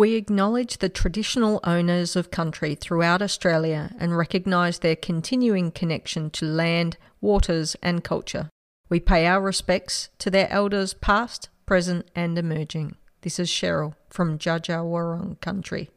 We acknowledge the traditional owners of country throughout Australia and recognise their continuing connection to land, waters, and culture. We pay our respects to their elders past, present, and emerging. This is Cheryl from Dja country.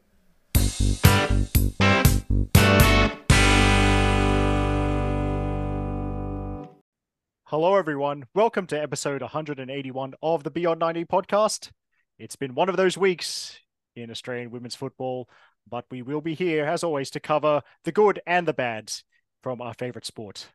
Hello, everyone. Welcome to episode 181 of the Beyond 90 podcast. It's been one of those weeks in Australian women's football, but we will be here, as always, to cover the good and the bad from our favorite sport.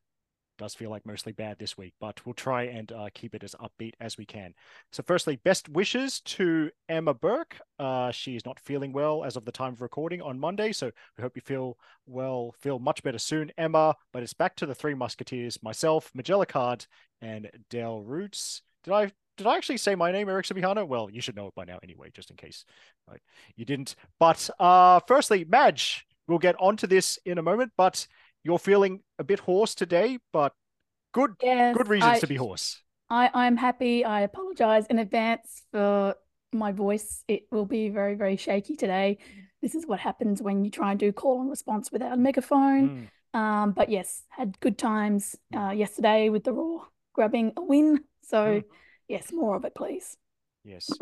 Does feel like mostly bad this week, but we'll try and uh, keep it as upbeat as we can. So, firstly, best wishes to Emma Burke. Uh, she is not feeling well as of the time of recording on Monday, so we hope you feel well, feel much better soon, Emma. But it's back to the three musketeers: myself, Magella Card, and Dale Roots. Did I did I actually say my name, Eric Subihana? Well, you should know it by now anyway, just in case right? you didn't. But uh, firstly, Madge, we'll get onto this in a moment, but you're feeling a bit hoarse today, but good Yes, good reasons I, to be hoarse. I, I'm happy. I apologize in advance for my voice. It will be very, very shaky today. This is what happens when you try and do call and response without a megaphone. Mm, Um, but yes, had good times uh, yesterday with the Raw grabbing a win. So Mm. Yes, more of it, please. yes.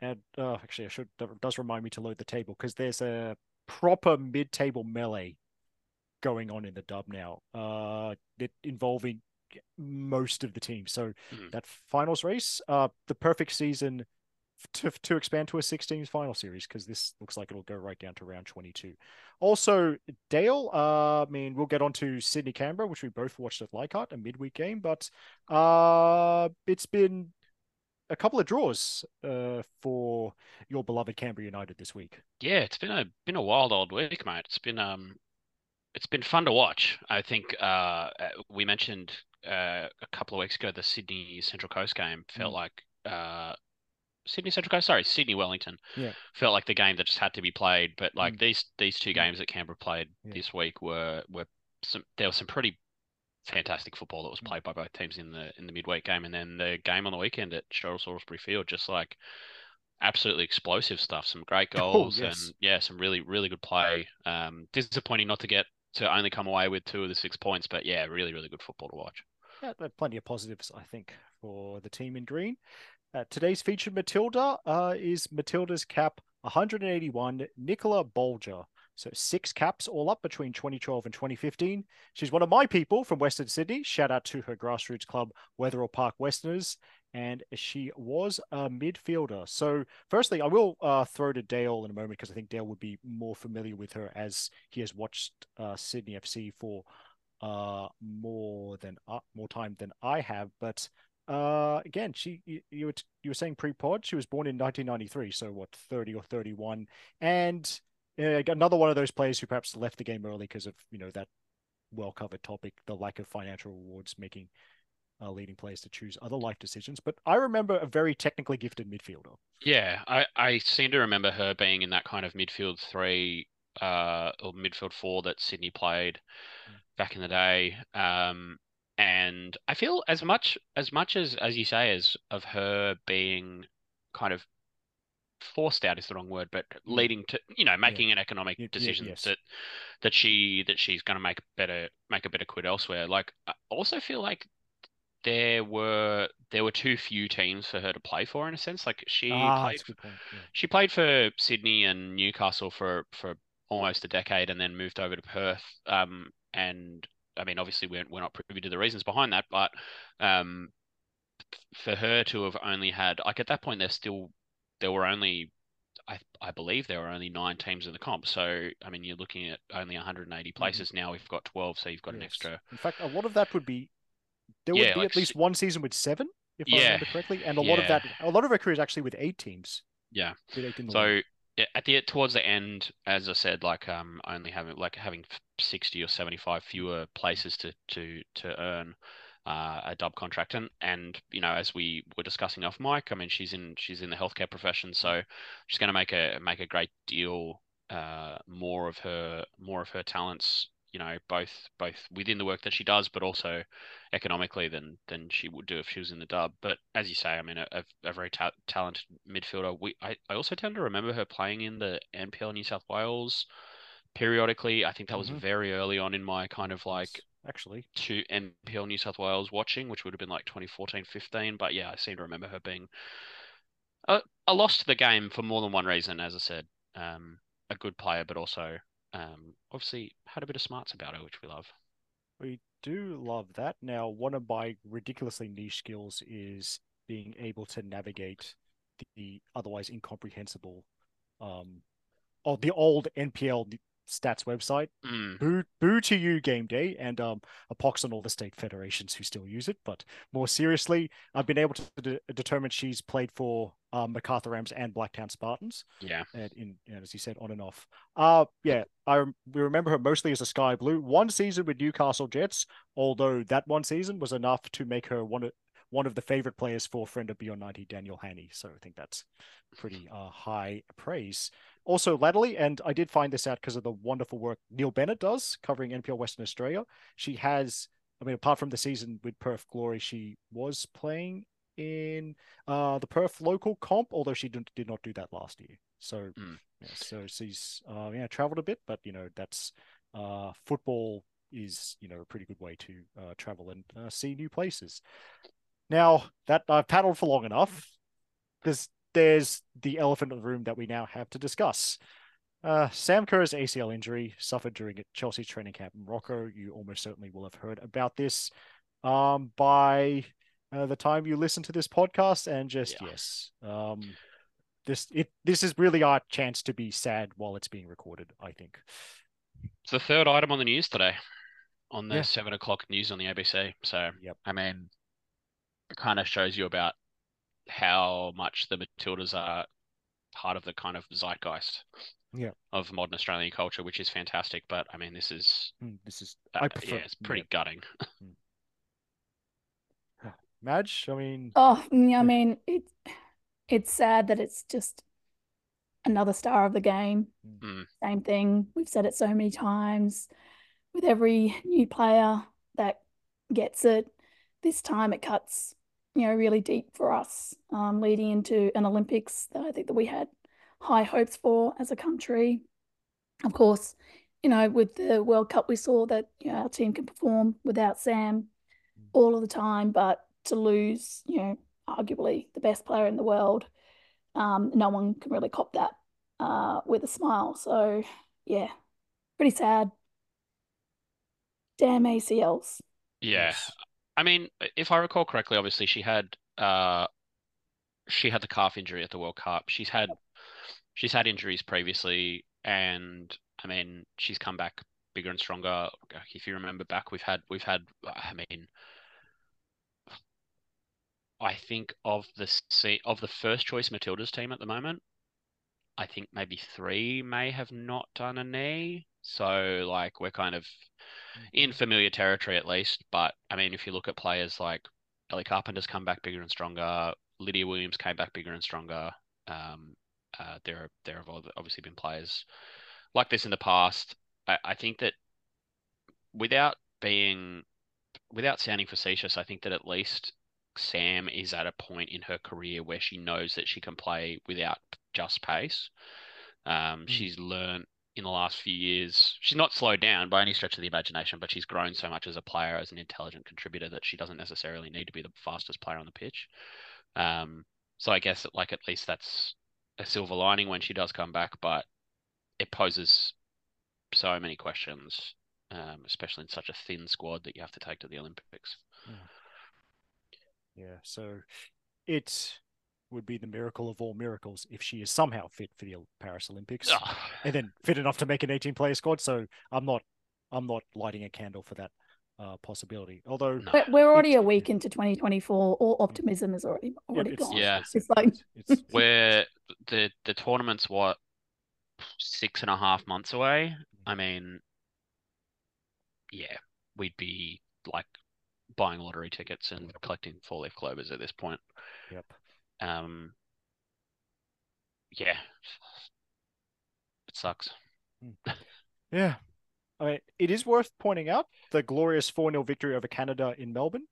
And uh, actually, I should that does remind me to load the table because there's a proper mid-table melee going on in the dub now. Uh, it involving most of the team. So Mhm. that finals race, uh, the perfect season to to expand to a 16 final series because this looks like it'll go right down to round 22. Also, Dale, uh, I mean, we'll get on to Sydney Canberra, which we both watched at Leichhardt, a midweek game, but uh, it's been a couple of draws uh, for your beloved Canberra United this week. Yeah, it's been a been a wild old week, mate. It's been um, it's been fun to watch. I think uh, uh, we mentioned uh, a couple of weeks ago the Sydney Central Coast game felt Mm. like uh, Sydney Central Coast, sorry, Sydney Wellington. Yeah. Felt like the game that just had to be played. But like Mm. these these two games that Canberra played Yeah. this week were were some there were some pretty fantastic football that was Mm. played by both teams in the in the midweek game, and then the game on the weekend at Cheryl Salisbury Field, just like absolutely explosive stuff. Some great Oh, goals yes. and yeah, some really really good play. Um, disappointing not to get to only come away with two of the six points, but yeah, really really good football to watch. Yeah, plenty of positives, I think, for the team in green. Uh, today's featured Matilda uh, is Matilda's cap 181, Nicola Bolger. So six caps all up between 2012 and 2015. She's one of my people from Western Sydney. Shout out to her grassroots club, Wetherill Park Westerners. And she was a midfielder. So, firstly, I will uh, throw to Dale in a moment because I think Dale would be more familiar with her as he has watched uh, Sydney FC for uh more than uh, more time than I have but uh again she you, you were you were saying pre-pod she was born in 1993 so what 30 or 31 and another one of those players who perhaps left the game early because of you know that well covered topic the lack of financial rewards making uh, leading players to choose other life decisions but I remember a very technically gifted midfielder Yeah, I I seem to remember her being in that kind of midfield three uh or midfield four that Sydney played Mm. back in the day. Um, and I feel as much as much as as you say as of her being kind of forced out is the wrong word, but leading to you know making an economic Mm. Y- yeah, decision yes. that that she that she's going to make better make a better quid elsewhere. Like I also feel like there were there were too few teams for her to play for in a sense. Like she ah played that's a good point yeah. she played for Sydney and Newcastle for for almost a decade, and then moved over to Perth. Um, and I mean, obviously, we're we're not privy to the reasons behind that, but um, for her to have only had like at that point, there's still there were only I I believe there were only nine teams in the comp. So I mean, you're looking at only 180 places now. We've got 12, so you've got an extra. in fact a lot of that would be there Yeah, would be like at least one season with seven if I Yeah, remember correctly and a lot of that a lot of our career is actually with eight teams Yeah. eight So at the towards the end, as I said, like um only having like having 60 or 75 fewer places to to to earn uh, a dub contract and and you know as we were discussing off mic, I mean she's in she's in the healthcare profession, so she's going to make a make a great deal uh more of her more of her talents you know, both both within the work that she does, but also economically than than she would do if she was in the dub. But as you say, I mean, a, a very ta- talented midfielder. We I, I also tend to remember her playing in the NPL New South Wales periodically. I think that was Mhm. very early on in my kind of like actually. to NPL New South Wales watching, which would have been like 2014, 15. But yeah, I seem to remember her being a, a loss to the game for more than one reason. As I said, um, a good player, but also um, obviously had a bit of smarts about her, which we love. We do love that. Now, one of my ridiculously niche skills is being able to navigate the otherwise incomprehensible, um, or the old NPL stats website. Mm, Boo, boo to you, Game Day, and um, a pox on all the state federations who still use it. But more seriously, I've been able to de- determine she's played for um, Macarthur Rams and Blacktown Spartans. Yeah, and in you know, as you said on and off. Uh yeah i we remember her mostly as a sky blue. One season with newcastle jets although that one season was enough to make her one of one of the favorite players for friend of beyond 90 daniel haney so i think that's pretty uh, high praise also latterly and i did find this out because of the wonderful work neil bennett does covering npl western australia she has i mean apart from the season with perth glory she was playing in uh, the Perth local comp, although she did, did not do that last year. So, Mm. yeah, so she's uh, yeah traveled a bit, but you know that's uh, football is you know a pretty good way to uh, travel and uh, see new places. Now that I've paddled for long enough, there's there's the elephant in the room that we now have to discuss. Uh, Sam Kerr's ACL injury suffered during a Chelsea training camp in Morocco. You almost certainly will have heard about this um, by uh, the time you listen to this podcast, and just Yeah. yes, um, this it this is really our chance to be sad while it's being recorded. I think. it's the third item on the news today, on the Yeah. seven o'clock news on the ABC. So Yep. I mean, it kind of shows you about how much the Matildas are part of the kind of zeitgeist Yeah. of modern Australian culture, which is fantastic. But I mean, this is Hmm, This is uh, I prefer. yeah, it's pretty gutting. Madge. I mean, Oh, mm, Yeah. I mean, it's it's sad that it's just another star of the game. Mm. Same thing. We've said it so many times. With every new player that gets it, this time it cuts, you know, really deep for us, um, leading into an Olympics that I think that we had high hopes for as a country. Of course, you know, with the World Cup, we saw that you know our team can perform without Sam all of the time, but to lose, you know, arguably the best player in the world, um, no one can really cop that uh, with a smile. So, yeah, pretty sad. Damn ACLs. Yeah, yes. I mean, if I recall correctly, obviously she had uh she had the calf injury at the World Cup. She's had she's had injuries previously, and I mean, she's come back bigger and stronger. If you remember back, we've had we've had I mean, I think of the of the first choice Matilda's team at the moment, I think maybe three may have not done a knee. So like we're kind of in familiar territory at least. But I mean, if you look at players like Ellie Carpenter's come back bigger and stronger, Lydia Williams came back bigger and stronger. Um, uh, there, there have obviously been players like this in the past. I, I think that without being, without sounding facetious, I think that at least Sam is at a point in her career where she knows that she can play without just pace. Um, Mm. She's learned in the last few years. She's not slowed down by any stretch of the imagination, but she's grown so much as a player, as an intelligent contributor, that she doesn't necessarily need to be the fastest player on the pitch. Um, so I guess like at least that's a silver lining when she does come back, but it poses so many questions, um, especially in such a thin squad that you have to take to the Olympics. Yeah, so it would be the miracle of all miracles if she is somehow fit for the Paris Olympics Ugh. and then fit enough to make an 18 player squad. So I'm not I'm not lighting a candle for that uh, possibility. Although No. We're, we're already a week into 2024. All optimism is already yeah, already it's, gone. Yeah. it's, It's like it's, Where the the tournament's what six and a half months away. I mean, yeah, we'd be like buying lottery tickets and collecting four leaf clovers at this point. yep. Um, yeah, it sucks. Yeah. I mean, it is worth pointing out the glorious 4 0 victory over Canada in Melbourne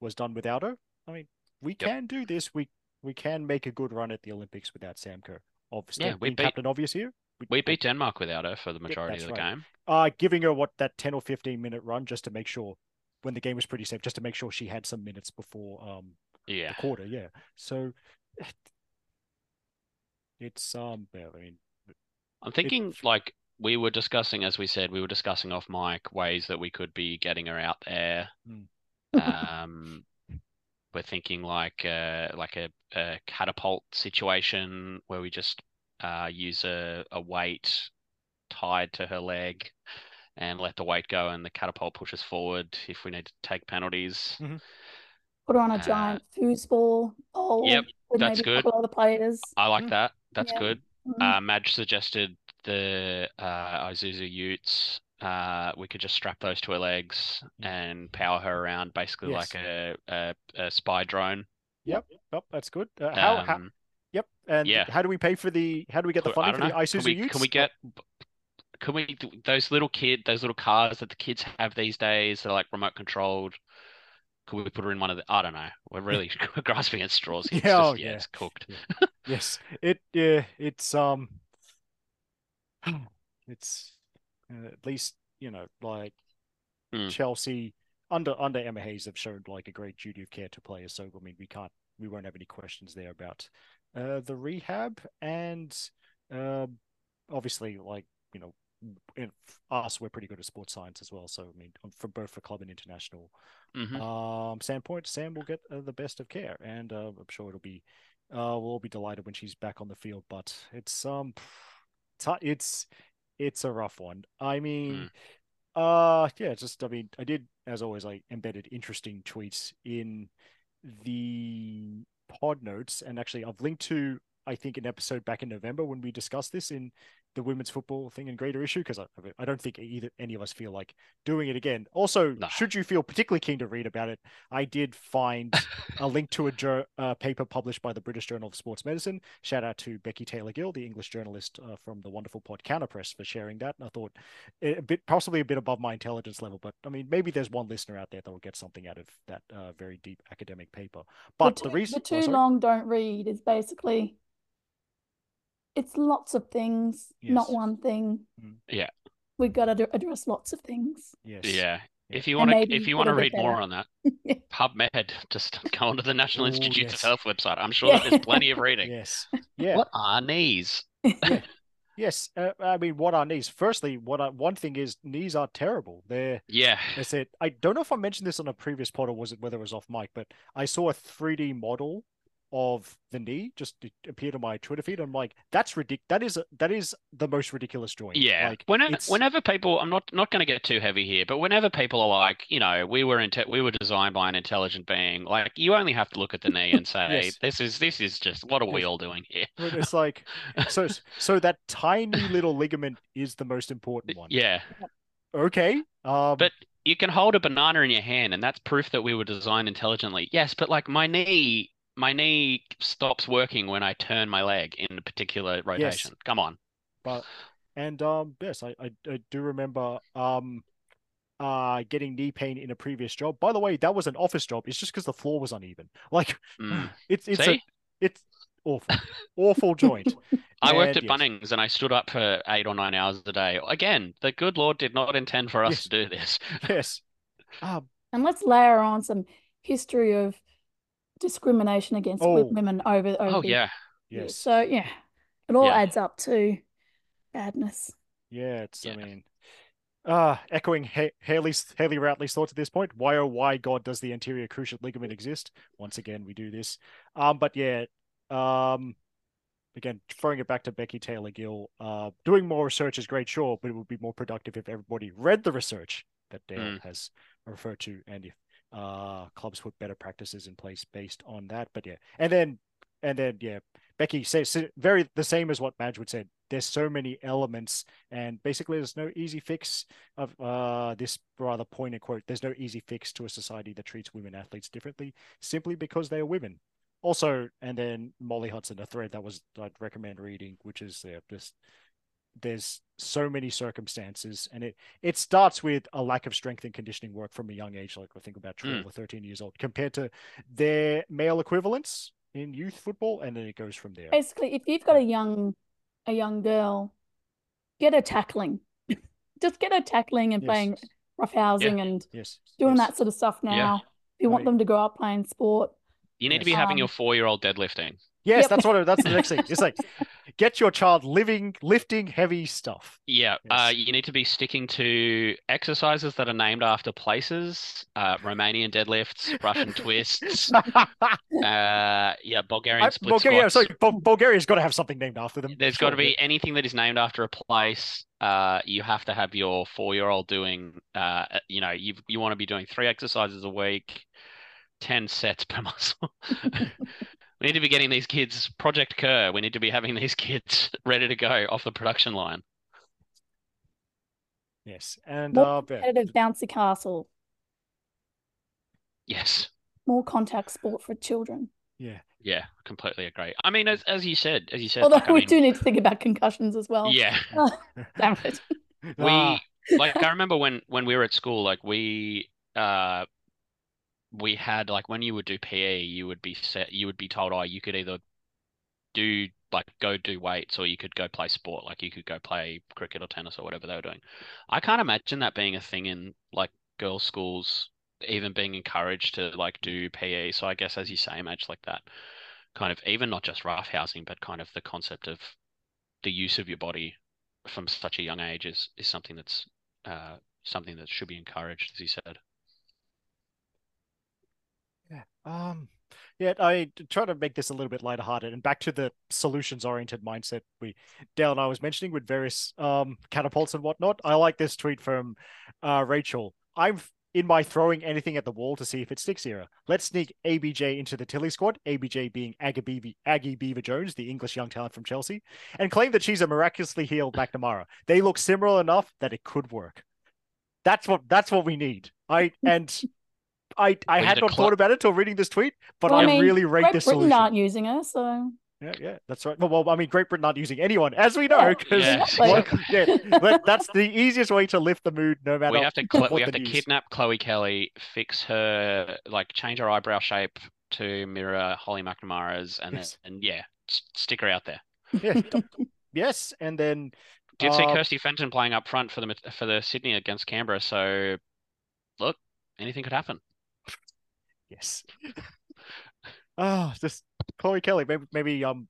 was done without her. I mean, we Yep. can do this. We we can make a good run at the Olympics without Sam Kerr. Obviously, Yeah, we beat- captain obvious here. We beat Denmark without her for the majority that's of the right. game. uh giving her what that 10 or 15 minute run just to make sure when the game was pretty safe just to make sure she had some minutes before um Yeah. the quarter yeah so it's um yeah, i mean I'm thinking like we were discussing, as we said, we were discussing off mic ways that we could be getting her out there. Mm. Um, we're thinking like uh, like a, a catapult situation where we just uh, use a, a weight tied to her leg and let the weight go, and the catapult pushes forward if we need to take penalties. Put her on a Uh, giant foosball bowl yep, with that's maybe a good. couple other players. I like Mm. that. That's Yeah. good. Mm. Uh, Madge suggested the uh, Isuzu Utes. Uh, we could just strap those to her legs and power her around, basically Yes. like a, a, a spy drone. Yep. Yep. that's good uh, how, how Um, yep and yeah. how do we pay for the how do we get the Cool, funding for don't the know. isuzu Can we, Utes? can we get can we those little kid those little cars that the kids have these days that are like remote controlled? Could we put her in one of the? I don't know. We're really grasping at straws here. Yeah, just- oh, yeah, yeah. it's cooked. yes it yeah it's um it's uh, at least you know like Mm. chelsea under under emma hayes have shown like a great duty of care to players so i mean we can't we won't have any questions there about uh the rehab and um obviously like you know in us we're pretty good at sports science as well so i mean from both for club and international Mhm. um, standpoint, Sam will get uh, the best of care, and uh, I'm sure it'll be, uh, we'll all be delighted when she's back on the field. But it's um, it's it's it's a rough one. I mean, uh, yeah, just I mean, I did as always, I embedded interesting tweets in the pod notes, and actually, I've linked to I think an episode back in November when we discussed this in the women's football thing and greater issue because I, I don't think either any of us feel like doing it again. Also, No. should you feel particularly keen to read about it, I did find a link to a jour- uh, paper published by the British Journal of Sports Medicine. Shout out to Becky Taylor Gill, the English journalist uh, from the wonderful pod Counterpress, for sharing that. And I thought a bit, possibly a bit above my intelligence level, but I mean, maybe there's one listener out there that will get something out of that uh, very deep academic paper. But the, the reason, the oh, too sorry. long don't read is basically it's lots of things, not one thing. Mm. Yeah. We've got to address lots of things. yes, Yeah. Yeah. If you want to, if you want to bit read more on that, PubMed, just go onto the National Ooh, Institutes yes. of Health website. I'm sure Yeah. there's plenty of reading. yes, yeah. What are knees? Yes, uh, I mean, what are knees? Firstly, what I, one thing is knees are terrible. They're Yeah. I said I don't know if I mentioned this on a previous pod or was it whether it was off mic, but I saw a 3D model of the knee just appeared on my Twitter feed. I'm like, that's ridiculous. That is that is the most ridiculous joint. Yeah. like whenever, it's- whenever people, I'm not not going to get too heavy here, but whenever people are like, you know, we were inte- we were designed by an intelligent being, like you only have to look at the knee and say, Yes. this is this is just what are we all doing here? it's like so so that tiny little ligament is the most important one. Yeah. Okay. Um. But you can hold a banana in your hand, and that's proof that we were designed intelligently. Yes, but like my knee, my knee stops working when I turn my leg in a particular rotation. Come on. but and um yes I, I I do remember um uh getting knee pain in a previous job. By the way, that was an office job. It's just because the floor was uneven. Like Mm. it's it's See? a it's awful awful joint. I worked at yes. Bunnings and I stood up for eight or nine hours a day. Again, the good Lord did not intend for us Yes. to do this. Yes. Um And let's layer on some history of discrimination against Oh. women over over Oh the yeah, yes. So yeah, it all Yeah. adds up to badness. Yeah, it's I mean uh echoing ha- Haley's Haley Routley's thoughts at this point. Why oh why God does the anterior cruciate ligament exist? Once again, we do this. Um, but yeah, um again, throwing it back to Becky Taylor Gill, uh doing more research is great, sure, but it would be more productive if everybody read the research that Dale Mm. has referred to and if uh clubs put better practices in place based on that. But yeah. And then and then yeah, Becky says very the same as what Madge would say. There's so many elements, and basically, there's no easy fix of uh, this rather poignant quote. There's no easy fix to a society that treats women athletes differently simply because they are women. Also, and then Molly Hudson, a thread that was I'd recommend reading, which is uh, just there's so many circumstances, and it it starts with a lack of strength and conditioning work from a young age. Like I think about 12 Mm. or 13 years old, compared to their male equivalents in youth football, and then it goes from there. Basically, if you've got a young a young girl, get her tackling. Just get her tackling and Yes. playing roughhousing and Yes, doing yes. that sort of stuff Yeah. now. If you want Right. them to grow up playing sport. You need to Yes. be having Um, your four-year-old deadlifting. Yes, Yep. that's what. it- That's the next thing. It's like get your child living, lifting heavy stuff. Yeah, uh, you need to be sticking to exercises that are named after places, uh, Romanian deadlifts, Russian twists, uh, yeah, Bulgarian I- split Bulgaria, squats. sorry, Bul- Bulgaria's got to have something named after them. There's got to be anything that is named after a place. Uh, you have to have your four-year-old doing. Uh, you know, you you want to be doing three exercises a week, ten sets per muscle. We need to be getting these kids Project Kerr. We need to be having these kids ready to go off the production line. Yes, and More uh, yeah. competitive bouncy castle. Yes. More contact sport for children. yeah, Yeah, completely agree. I mean, as as you said, as you said, Although like, I we mean, do need to think about concussions as well. yeah, Damn it. we Ah, like I remember when when we were at school, like we uh we had like when you would do PE, you would be set, you would be told, oh, you could either do like go do weights or you could go play sport, like you could go play cricket or tennis or whatever they were doing. I can't imagine that being a thing in like girls' schools, even being encouraged to like do PE. So I guess as you say, Madge, like that kind of even not just roughhousing, but kind of the concept of the use of your body from such a young age is is something that's uh something that should be encouraged, as you said. Yeah. Um. Yeah. I try to make this a little bit lighter-hearted and back to the solutions-oriented mindset we Dale and I was mentioning with various um catapults and whatnot. I like this tweet from uh Rachel. I'm in my throwing anything at the wall to see if it sticks era. Let's sneak ABJ into the Tilly squad, ABJ being Aggie Beever-Jones, the English young talent from Chelsea, and claim that she's a miraculously healed McNamara. They look similar enough that it could work. That's what that's what we need. I and I I had not cl- thought about it till reading this tweet, but Well, I, I mean, really rate Great this Britain solution. aren't using her, so Yeah, yeah, that's right. Well, well, I mean, Great Britain aren't using anyone, as we know, because Yeah, exactly. yeah, but that's the easiest way to lift the mood, no matter We have to cl- we have to news. kidnap Chloe Kelly, fix her like change her eyebrow shape to mirror Holly McNamara's, and Yes. then and yeah, s- stick her out there. Yes, d- d- yes, and then Did see uh, Kirsty Fenton playing up front for the for the Sydney against Canberra, so look, anything could happen. Yes. Ah, just Chloe Kelly. Maybe, maybe um,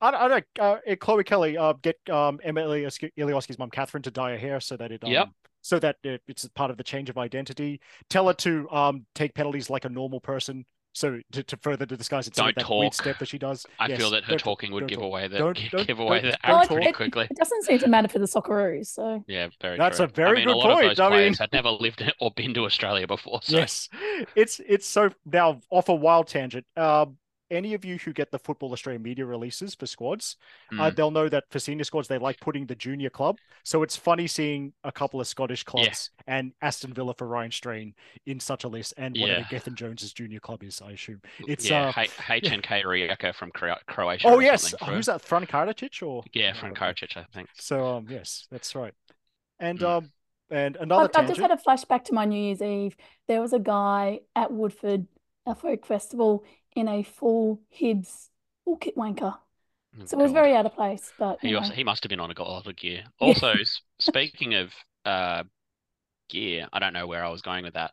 I don't, I don't know. Uh, eh, Chloe Kelly. Uh, get um Emma Ilijoski- Ilijoski's mom Catherine to dye her hair so that it um, Yep. so that it, it's part of the change of identity. Tell her to um take penalties like a normal person. So to, to further to disguise it, so Don't that weird step that she does. I Yes, feel that her talking would give talk. away the Don't- don't- give away don't- the don't act talk. pretty It- quickly. it doesn't seem to matter for the Socceroos. So Yeah, very That's true. a very I mean, good a lot point. of those I mean- players had never lived or been to Australia before. So Yes, it's it's so now off a wild tangent. Um, any of you who get the Football Australia media releases for squads, uh, Mm. they'll know that for senior squads they like putting the junior club. So it's funny seeing a couple of Scottish clubs and Aston Villa for Ryan Strain in such a list, and whatever Yeah. Gethin Jones's junior club is. I assume it's yeah, uh, H- HNK Rijeka from Cro- Croatia. oh yes, something oh, who's that? Fran Karacic or Yeah, from Karacic, I think. So um, yes, that's right. And Mm. um, and another I've, I've just had a flashback to my New Year's Eve. There was a guy at Woodford, a folk festival, in a full Hibs full kit wanker. Oh, So it was God. very out of place. But He also he must have been on a lot of gear. Also, speaking of uh gear, I don't know where I was going with that.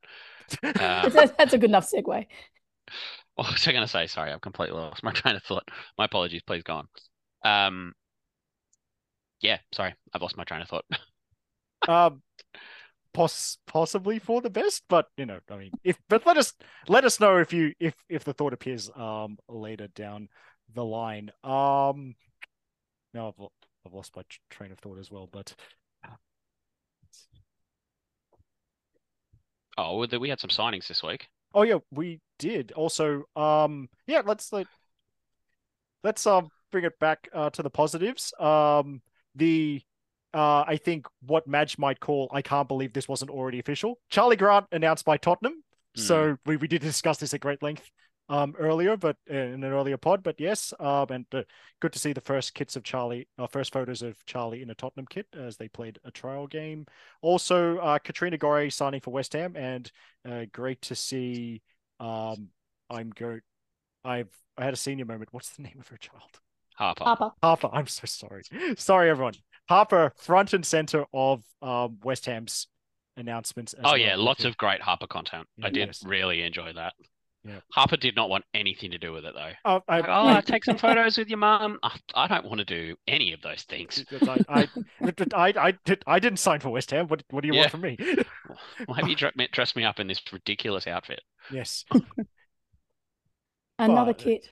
Um, that's, that's a good enough segue. What was I going to say? Sorry, I've completely lost my train of thought. My apologies. Please go on. Um, yeah, sorry, I've lost my train of thought. um poss possibly for the best but you know i mean if but let us let us know if you if if the thought appears um later down the line. Um no i've, I've lost my train of thought as well but Oh, we had some signings this week. oh yeah we did. Also um yeah let's let let's um bring it back uh to the positives. Um the uh i think what madge might call i can't believe this wasn't already official charlie grant announced by tottenham Hmm. So we, we did discuss this at great length um earlier, but uh, in an earlier pod. But yes, um, and uh, good to see the first kits of Charlie, uh, first photos of Charlie in a Tottenham kit as they played a trial game. Also, uh, Katrina Gorry signing for West Ham, and uh, great to see. Um, I'm go. I've I had a senior moment. What's the name of her child? Harper. Harper. Harper. I'm so sorry. Sorry, everyone. Harper, front and center of um, West Ham's announcements. as Oh well. yeah, lots of great Harper content. I did Yes. really enjoy that. Yeah. Harper did not want anything to do with it though. Oh, I, Like, oh, take some photos with your mum. Oh, I don't want to do any of those things. I, I, I, I, did, I didn't sign for West Ham. What, what do you Yeah. want from me? Why have you dre- dressed me up in this ridiculous outfit? yes. Another But- kit.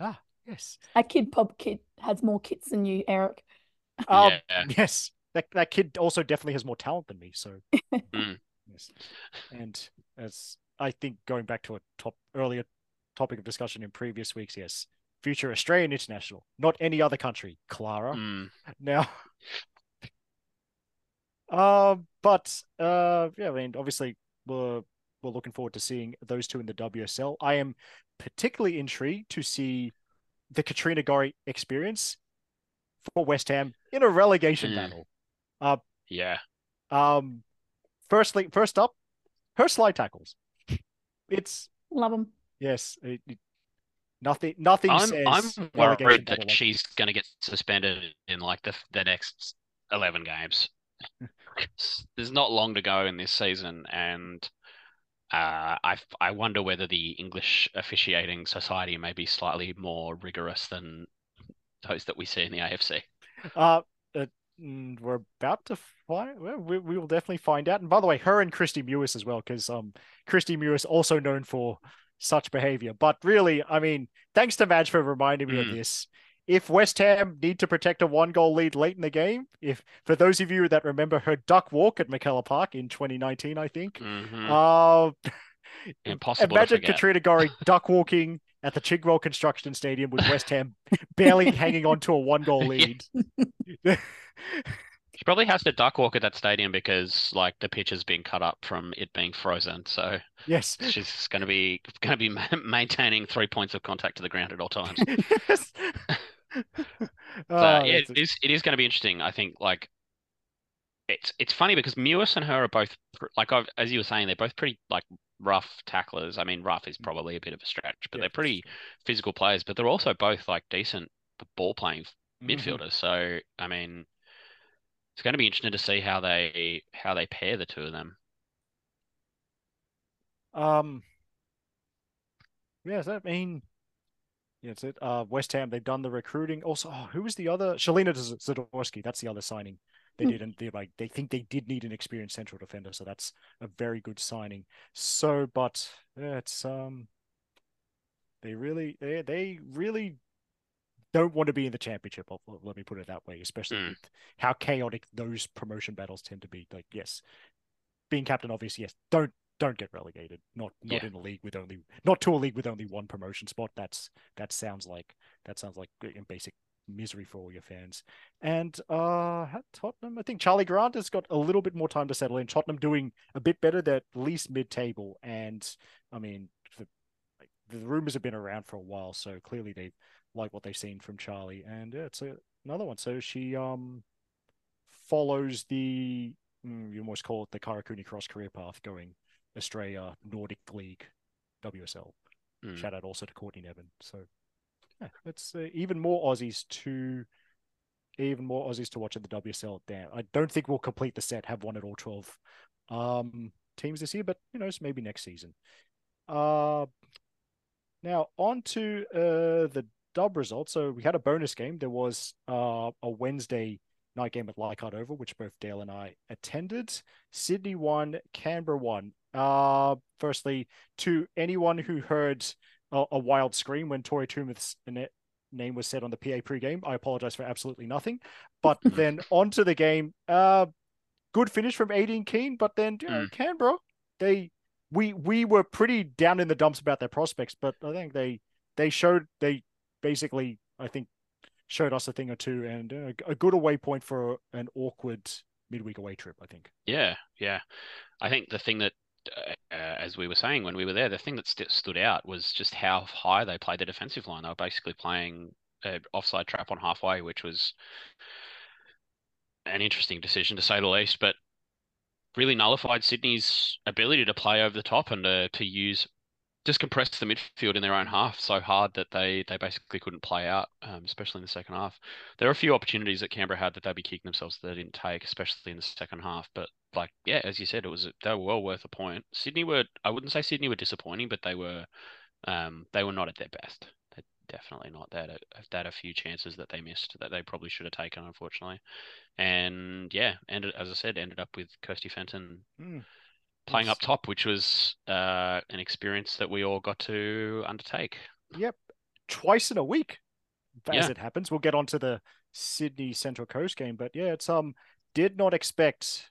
Ah, yes. A kid pub kit has more kits than you, Eric. Um, yeah. Yes. That, that kid also definitely has more talent than me. So, Mm. yes. And as I think going back to a top earlier topic of discussion in previous weeks, yes, future Australian international, not any other country, Clara. Mm. Now, uh, but uh, yeah, I mean, obviously, we're we're looking forward to seeing those two in the WSL. I am particularly intrigued to see the Katrina Gorry experience for West Ham in a relegation Mm. battle. Yeah. Um, firstly, first up, her slide tackles. It's Love them. yes, it, it- nothing, nothing I'm says I'm worried that like- she's going to get suspended in like the the next eleven games. There's not long to go in this season, and uh, I I wonder whether the English officiating society may be slightly more rigorous than those that we see in the AFC. Uh, uh, we're about to find. Well, we, we will definitely find out. And by the way, her and Kristie Mewis as well, because um, Kristie Mewis also known for such behavior. But really, I mean, thanks to Madge for reminding me of Mm. this. If West Ham need to protect a one-goal lead late in the game, if for those of you that remember her duck walk at McKellar Park in 2019, I think, Mhm. uh, Impossible imagine. Katrina Gorry duck walking at the Chigwell Construction Stadium with West Ham barely hanging on to a one-goal lead. She probably has to duck walk at that stadium because like the pitch has been cut up from it being frozen. So yes. she's going to be going to be ma- maintaining three points of contact to the ground at all times. yes. So Oh, yeah, that's it is. It is going to be interesting. I think like it's it's funny because Mewis and her are both like I've, as you were saying, they're both pretty like rough tacklers. I mean, rough is probably a bit of a stretch, but Yeah, they're pretty physical players. But they're also both like decent ball playing Mhm. midfielders. So I mean, it's going to be interesting to see how they how they pair the two of them. Um. Yes, I mean, yeah, it's it. Uh, West Ham, they've done the recruiting. Also, oh, who was the other? Shelina Zadorsky. That's the other signing they Hmm. didn't. they like they think they did need an experienced central defender, so that's a very good signing. So, but yeah, it's um, they really they they really don't want to be in the championship. Let me put it that way, especially Mm. with how chaotic those promotion battles tend to be. Like, yes, being captain, obviously, yes, don't don't get relegated. Not not Yeah. in a league with only not to a league with only one promotion spot. That's that sounds like that sounds like in basic misery for all your fans. And uh Tottenham, I think Charlie Grant has got a little bit more time to settle in. Tottenham doing a bit better, they're at least mid table. And I mean the the rumors have been around for a while, so clearly they like what they've seen from Charlie. And yeah, it's a, another one. So she um follows the mm, you almost call it the Kyra Cooney-Cross career path going Australia, Nordic League, WSL. Mm. Shout out also to Courtney Nevin. So yeah, it's uh, even more Aussies to even more Aussies to watch at the WSL. Damn, I don't think we'll complete the set, have one at all twelve um, teams this year, but you know, it's maybe next season. Uh, now on to uh, the dub results. So we had a bonus game. There was uh, a Wednesday night game at Leichhardt Oval, which both Dale and I attended. Sydney won, Canberra won. Uh, firstly, to anyone who heard a, a wild scream when Tori Tumeth's na- name was said on the PA pre-game, I apologize for absolutely nothing. But then on to the game. Uh, good finish from Aideen Keane, but then you know, Mm. Canberra, they we we were pretty down in the dumps about their prospects, but I think they they showed they basically I think showed us a thing or two and uh, a good away point for an awkward midweek away trip. I think. Yeah, yeah. I think the thing that uh, as we were saying when we were there, the thing that st- stood out was just how high they played the defensive line. They were basically playing an offside trap on halfway, which was an interesting decision to say the least, but really nullified Sydney's ability to play over the top and to use just compressed the midfield in their own half so hard that they they basically couldn't play out, um, especially in the second half. There are a few opportunities that Canberra had that they'd be kicking themselves that they didn't take, especially in the second half. But like, yeah, as you said, it was they were well worth a point. Sydney were I wouldn't say Sydney were disappointing, but they were um, they were not at their best. They're definitely not. They had, a, they had a few chances that they missed that they probably should have taken, unfortunately. And yeah, ended as I said, ended up with Kirsty Fenton. Mm playing up top, which was uh, an experience that we all got to undertake. Yep, twice in a week, as Yeah. it happens. We'll get onto the Sydney Central Coast game, but yeah, it's um did not expect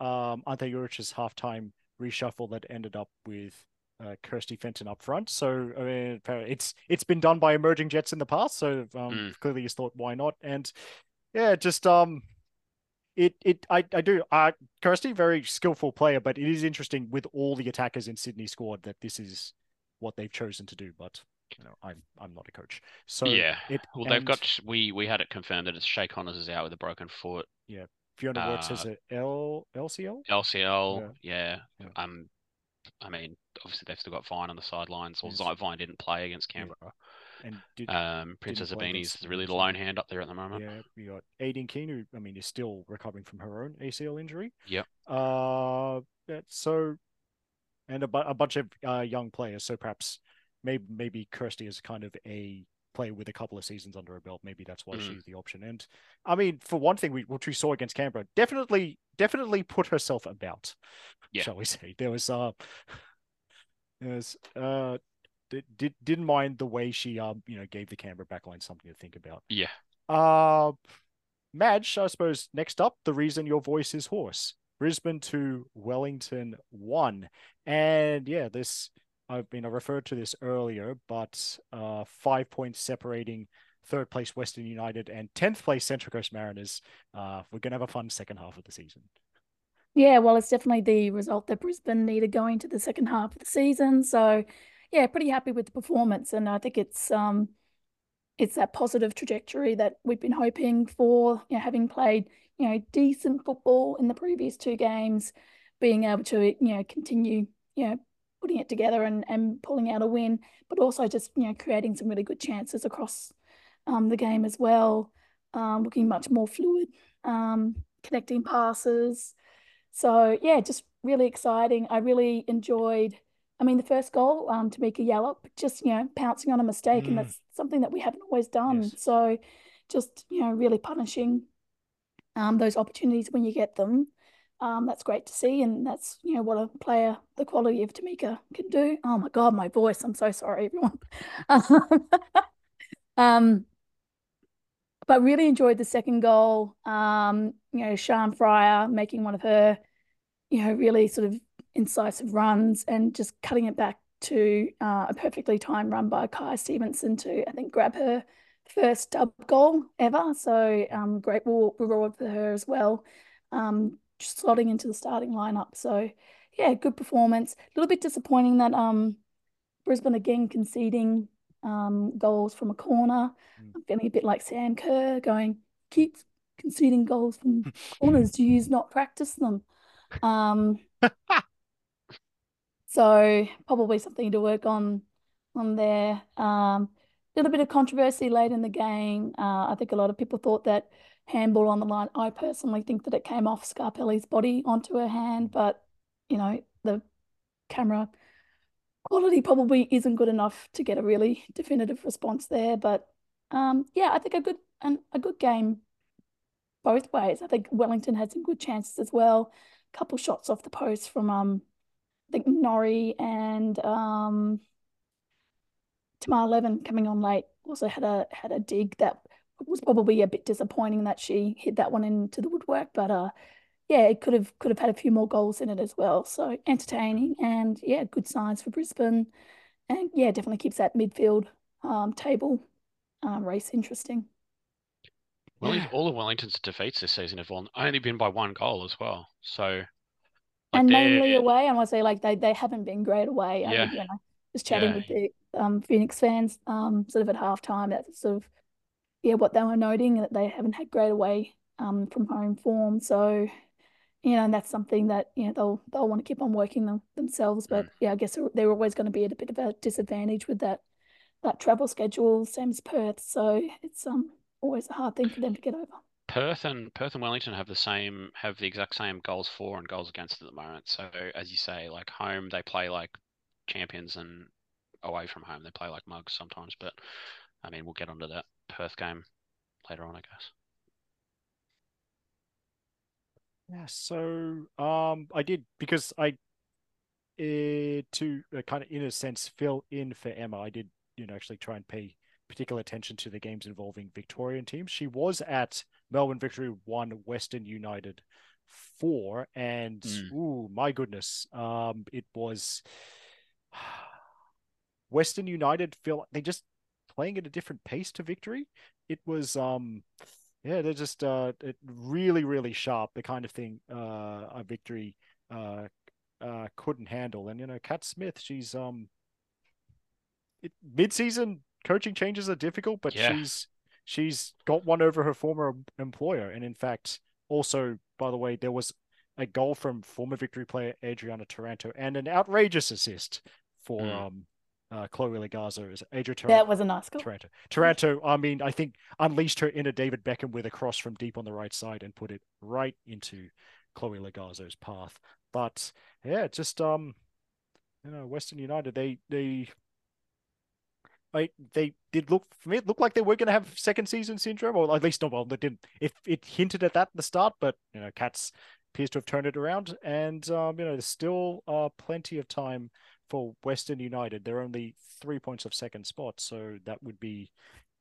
um Ante Juric's halftime reshuffle that ended up with uh, Kirsty Fenton up front. So I mean, it's it's been done by emerging jets in the past. So um, Mm. clearly you thought why not? And yeah, just um. It, it I, I do uh Kirsty very skillful player but it is interesting with all the attackers in Sydney squad that this is what they've chosen to do but you know I'm I'm not a coach so yeah. it Well, they've got we we had it confirmed that it's Shea Connors is out with a broken foot. Yeah, Fiona Worts has uh, a L LCL LCL, yeah. Yeah. Um, I mean, obviously they've still got Vine on the sidelines. Well, Yes. Vine didn't play against Canberra. and did Um, Princess Ibini's against really the lone hand up there at the moment. yeah we got Aideen Keane who I mean is still recovering from her own ACL injury Yep. uh so and a, bu- a bunch of uh, young players so perhaps maybe maybe Kirsty is kind of a player with a couple of seasons under her belt maybe that's why Mm. she's the option and I mean for one thing we which we saw against Canberra definitely definitely put herself about Yeah. shall we say there was uh there was uh did, did didn't mind the way she um you know gave the Canberra backline something to think about Yeah. uh, Madge, I suppose next up, the reason your voice is hoarse. Brisbane to Wellington one, and yeah, this I've been I referred to this earlier, but uh, five points separating third place Western United and tenth place Central Coast Mariners. Uh, we're gonna have a fun second half of the season. Yeah, well, it's definitely the result that Brisbane needed going to the second half of the season. So, yeah, pretty happy with the performance, and I think it's um, it's that positive trajectory that we've been hoping for. You know, having played you know decent football in the previous two games, being able to you know continue you know putting it together and and pulling out a win, but also just you know creating some really good chances across um, the game as well. Um, looking much more fluid, um, connecting passes. So yeah, just really exciting. I really enjoyed. I mean, the first goal, um, Tameka Yallop, just you know, pouncing on a mistake, Mm. and that's something that we haven't always done. Yes. So, just you know, really punishing um, those opportunities when you get them. Um, that's great to see, and that's you know what a player the quality of Tamika can do. Oh my God, my voice! I'm so sorry, everyone. um, but really enjoyed the second goal. Um, you know, Sharn Freier making one of her, you know, really sort of incisive runs and just cutting it back to uh, a perfectly timed run by Kai Stevenson to, I think, grab her first dub goal ever. So um, great reward for her as well. Um, just slotting into the starting lineup. So yeah, good performance. A little bit disappointing that um, Brisbane again conceding um, goals from a corner. Mm. I'm feeling a bit like Sam Kerr going, keeps conceding goals from corners. Do you not practice them? So probably something to work on on there. Um, little bit of controversy late in the game. Uh, I think a lot of people thought that handball on the line. I personally think that it came off Scarpelli's body onto her hand, but you know the camera quality probably isn't good enough to get a really definitive response there. But um, yeah, I think a good and a good game both ways. I think Wellington had some good chances as well. A couple shots off the post from um, think Norrie and um, Tamar Levin coming on late also had a had a dig that was probably a bit disappointing that she hit that one into the woodwork, but uh, yeah, it could have could have had a few more goals in it as well. So entertaining and yeah, good signs for Brisbane, and yeah, definitely keeps that midfield um, table um, race interesting. Well, Yeah. all of Wellington's defeats this season have on- only been by one goal as well. So Like and mainly away. I want to say like they they haven't been great away. I Yeah. mean, you know, just chatting Yeah. with the um Phoenix fans, um, sort of at halftime, that's sort of yeah what they were noting that they haven't had great away um from home form. So you know, and that's something that you know they'll they'll want to keep on working them themselves. But Mm. yeah, I guess they're- they're always going to be at a bit of a disadvantage with that that travel schedule, same as Perth. So it's um always a hard thing for them to get over. Perth and Perth and Wellington have the same have the exact same goals for and goals against at the moment. So as you say, like home they play like champions and away from home they play like mugs sometimes. But I mean we'll get onto that Perth game later on, I guess. Yeah, so um, I did because I, uh, to uh, kind of in a sense fill in for Emma. I did, you know, actually try and pay particular attention to the games involving Victorian teams. She was at Melbourne Victory one, Western United four, and Mm. ooh, my goodness, um, it was Western United feel they just playing at a different pace to Victory. It was um. Yeah, they're just uh really, really sharp, the kind of thing uh a victory uh uh couldn't handle. And you know, Kat Smith, she's um it, mid-season coaching changes are difficult, but Yeah. she's she's got one over her former employer. And in fact, also, by the way, there was a goal from former victory player Adriana Taranto and an outrageous assist for Mm. um uh Chloe Logarzo is Adria Taranto. That was a nice goal. Taranto. Toronto, I mean, I think unleashed her inner David Beckham with a cross from deep on the right side and put it right into Chloe Logarzo's path. But yeah, just um, you know, Western United, they they. I, they did look for me. It looked like they were going to have second season syndrome, or at least not. Well, they didn't. If it hinted at that in the start, but you know, Cats appears to have turned it around, and um, you know, there's still uh plenty of time for Western United. They're only three points of second spot, so that would be,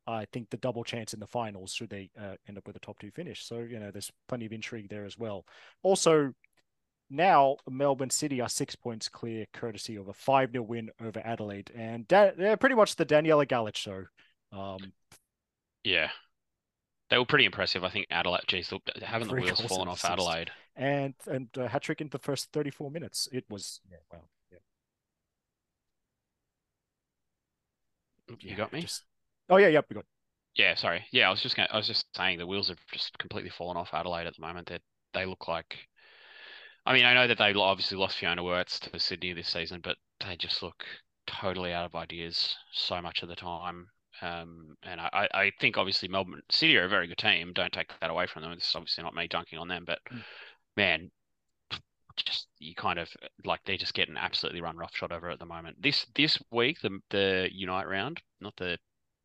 I think, the double chance in the finals should they uh, end up with a top two finish. So you know, there's plenty of intrigue there as well. Also, now Melbourne City are six points clear, courtesy of a five 0 win over Adelaide, and da- they're pretty much the Daniela Galic show. Um, Yeah. They were pretty impressive. I think Adelaide, geez, look, haven't the wheels fallen off. Adelaide? and and a hat trick in the first 34 minutes. It was yeah, well, yeah. You Yeah, got me? Just... Oh yeah, yep, we got. Yeah, sorry. Yeah, I was just gonna, I was just saying the wheels have just completely fallen off Adelaide at the moment. They they look like. I mean, I know that they obviously lost Fiona Worts to Sydney this season, but they just look totally out of ideas so much of the time. Um, and I, I think obviously Melbourne City are a very good team. Don't take that away from them. It's obviously not me dunking on them, but Mm. man, just you kind of like they're just getting absolutely run roughshod over at the moment. This this week, the the Unite round, not the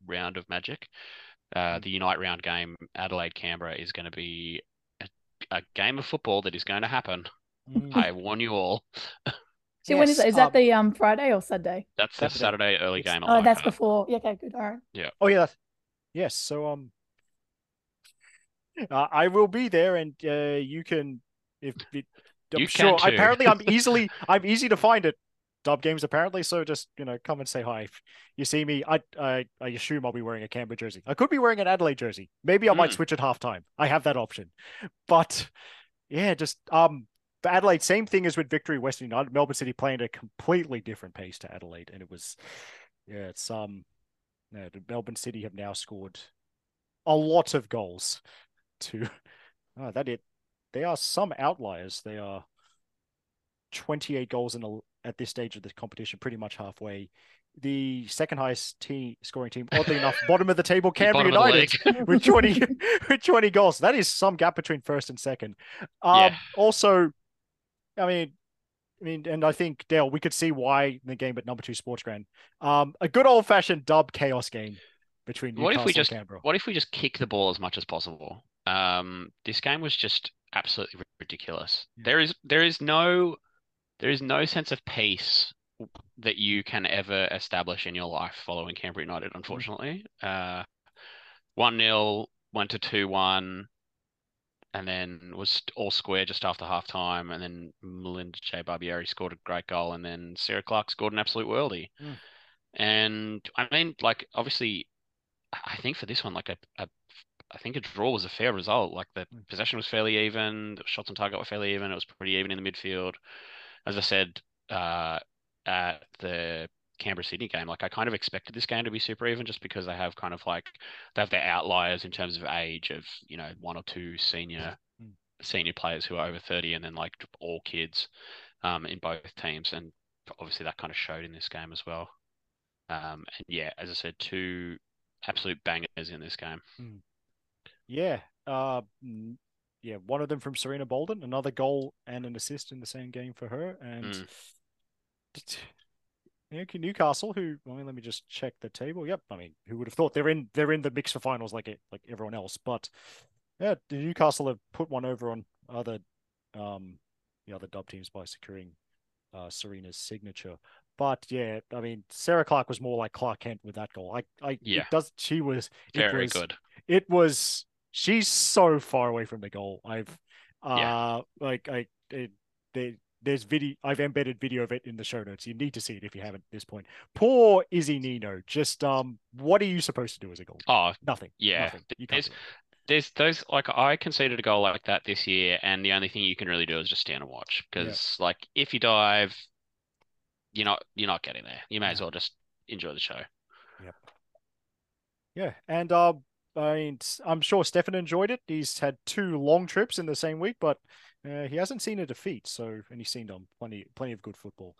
round of Magic, uh, Mm. the Unite round game, Adelaide Canberra is going to be a, a game of football that is going to happen. Mm. I warn you all. So when is Yes, that? Is that um, the um Friday or Saturday? That's the Saturday. Saturday early It's- game. Oh, that's Leichhardt. before. Yeah, okay, good. All right. Yeah. Oh yeah, that- yes. So um, uh, I will be there, and uh, you can if it, I'm You sure. can too. Apparently, I'm easily I'm easy to find at Dub Games. Apparently, so just you know come and say hi. If you see me, I I I assume I'll be wearing a Canberra jersey. I could be wearing an Adelaide jersey. Maybe I might Mm. switch at halftime. I have that option, but yeah, just um. Adelaide, same thing as with Victory Western United. Melbourne City playing at a completely different pace to Adelaide, and it was, yeah, it's um, Melbourne City have now scored a lot of goals. To oh, that it, they are some outliers. They are twenty-eight goals in a, at this stage of the competition, pretty much halfway. The second highest team scoring team, oddly enough, bottom of the table, Canberra Bottom of the United with 20 with 20 goals. That is some gap between first and second. Um, Yeah. also, I mean, I mean, and I think Dale, we could see why in the game at number two Sportsground. Um, a good old fashioned dub chaos game between What if Newcastle we and just Canberra. what if we just kick the ball as much as possible? Um, this game was just absolutely ridiculous. Yeah. There is there is no there is no sense of peace that you can ever establish in your life following Canberra United, unfortunately. Uh, one 0 went to two one, and then was all square just after half time, and then Melinda J. Barbieri scored a great goal, and then Sarah Clark scored an absolute worldie. Mm. And I mean, like obviously, I think for this one, like a, a I think a draw was a fair result. Like the Mm. possession was fairly even, the shots on target were fairly even. It was pretty even in the midfield. As I said uh, at the Canberra Sydney game, like I kind of expected this game to be super even, just because they have kind of like they have their outliers in terms of age of you know one or two senior Mm. senior players who are over thirty, and then like all kids um, in both teams, and obviously that kind of showed in this game as well. Um, and yeah, as I said, two absolute bangers in this game. Yeah. Uh, mm, yeah. One of them from Serena Bolden, another goal and an assist in the same game for her. And Mm. Newcastle, who I mean, let me just check the table. Yep. I mean, who would have thought they're in they're in the mix for finals like it like everyone else. But yeah, Newcastle have put one over on other um the other dub teams by securing uh Serena's signature. But yeah, I mean, Sarah Clark was more like Clark Kent with that goal. I, I, Yeah. does. She was it Very was, good. it was she's so far away from the goal. I've uh Yeah. like I it, there, there's video I've embedded video of it in the show notes. You need to see it if you haven't at this point. Poor Izzy Nino. Just um what are you supposed to do as a goal? Oh, Nothing. yeah. Nothing. You can't There's- there's those like I conceded a goal like that this year, and the only thing you can really do is just stand and watch Yeah. because like if you dive, you're not you're not getting there. You may as well just enjoy the show. Yeah. Yeah. And uh I mean I'm sure Stefan enjoyed it. He's had two long trips in the same week, but uh, he hasn't seen a defeat, so and he's seen um plenty plenty of good football.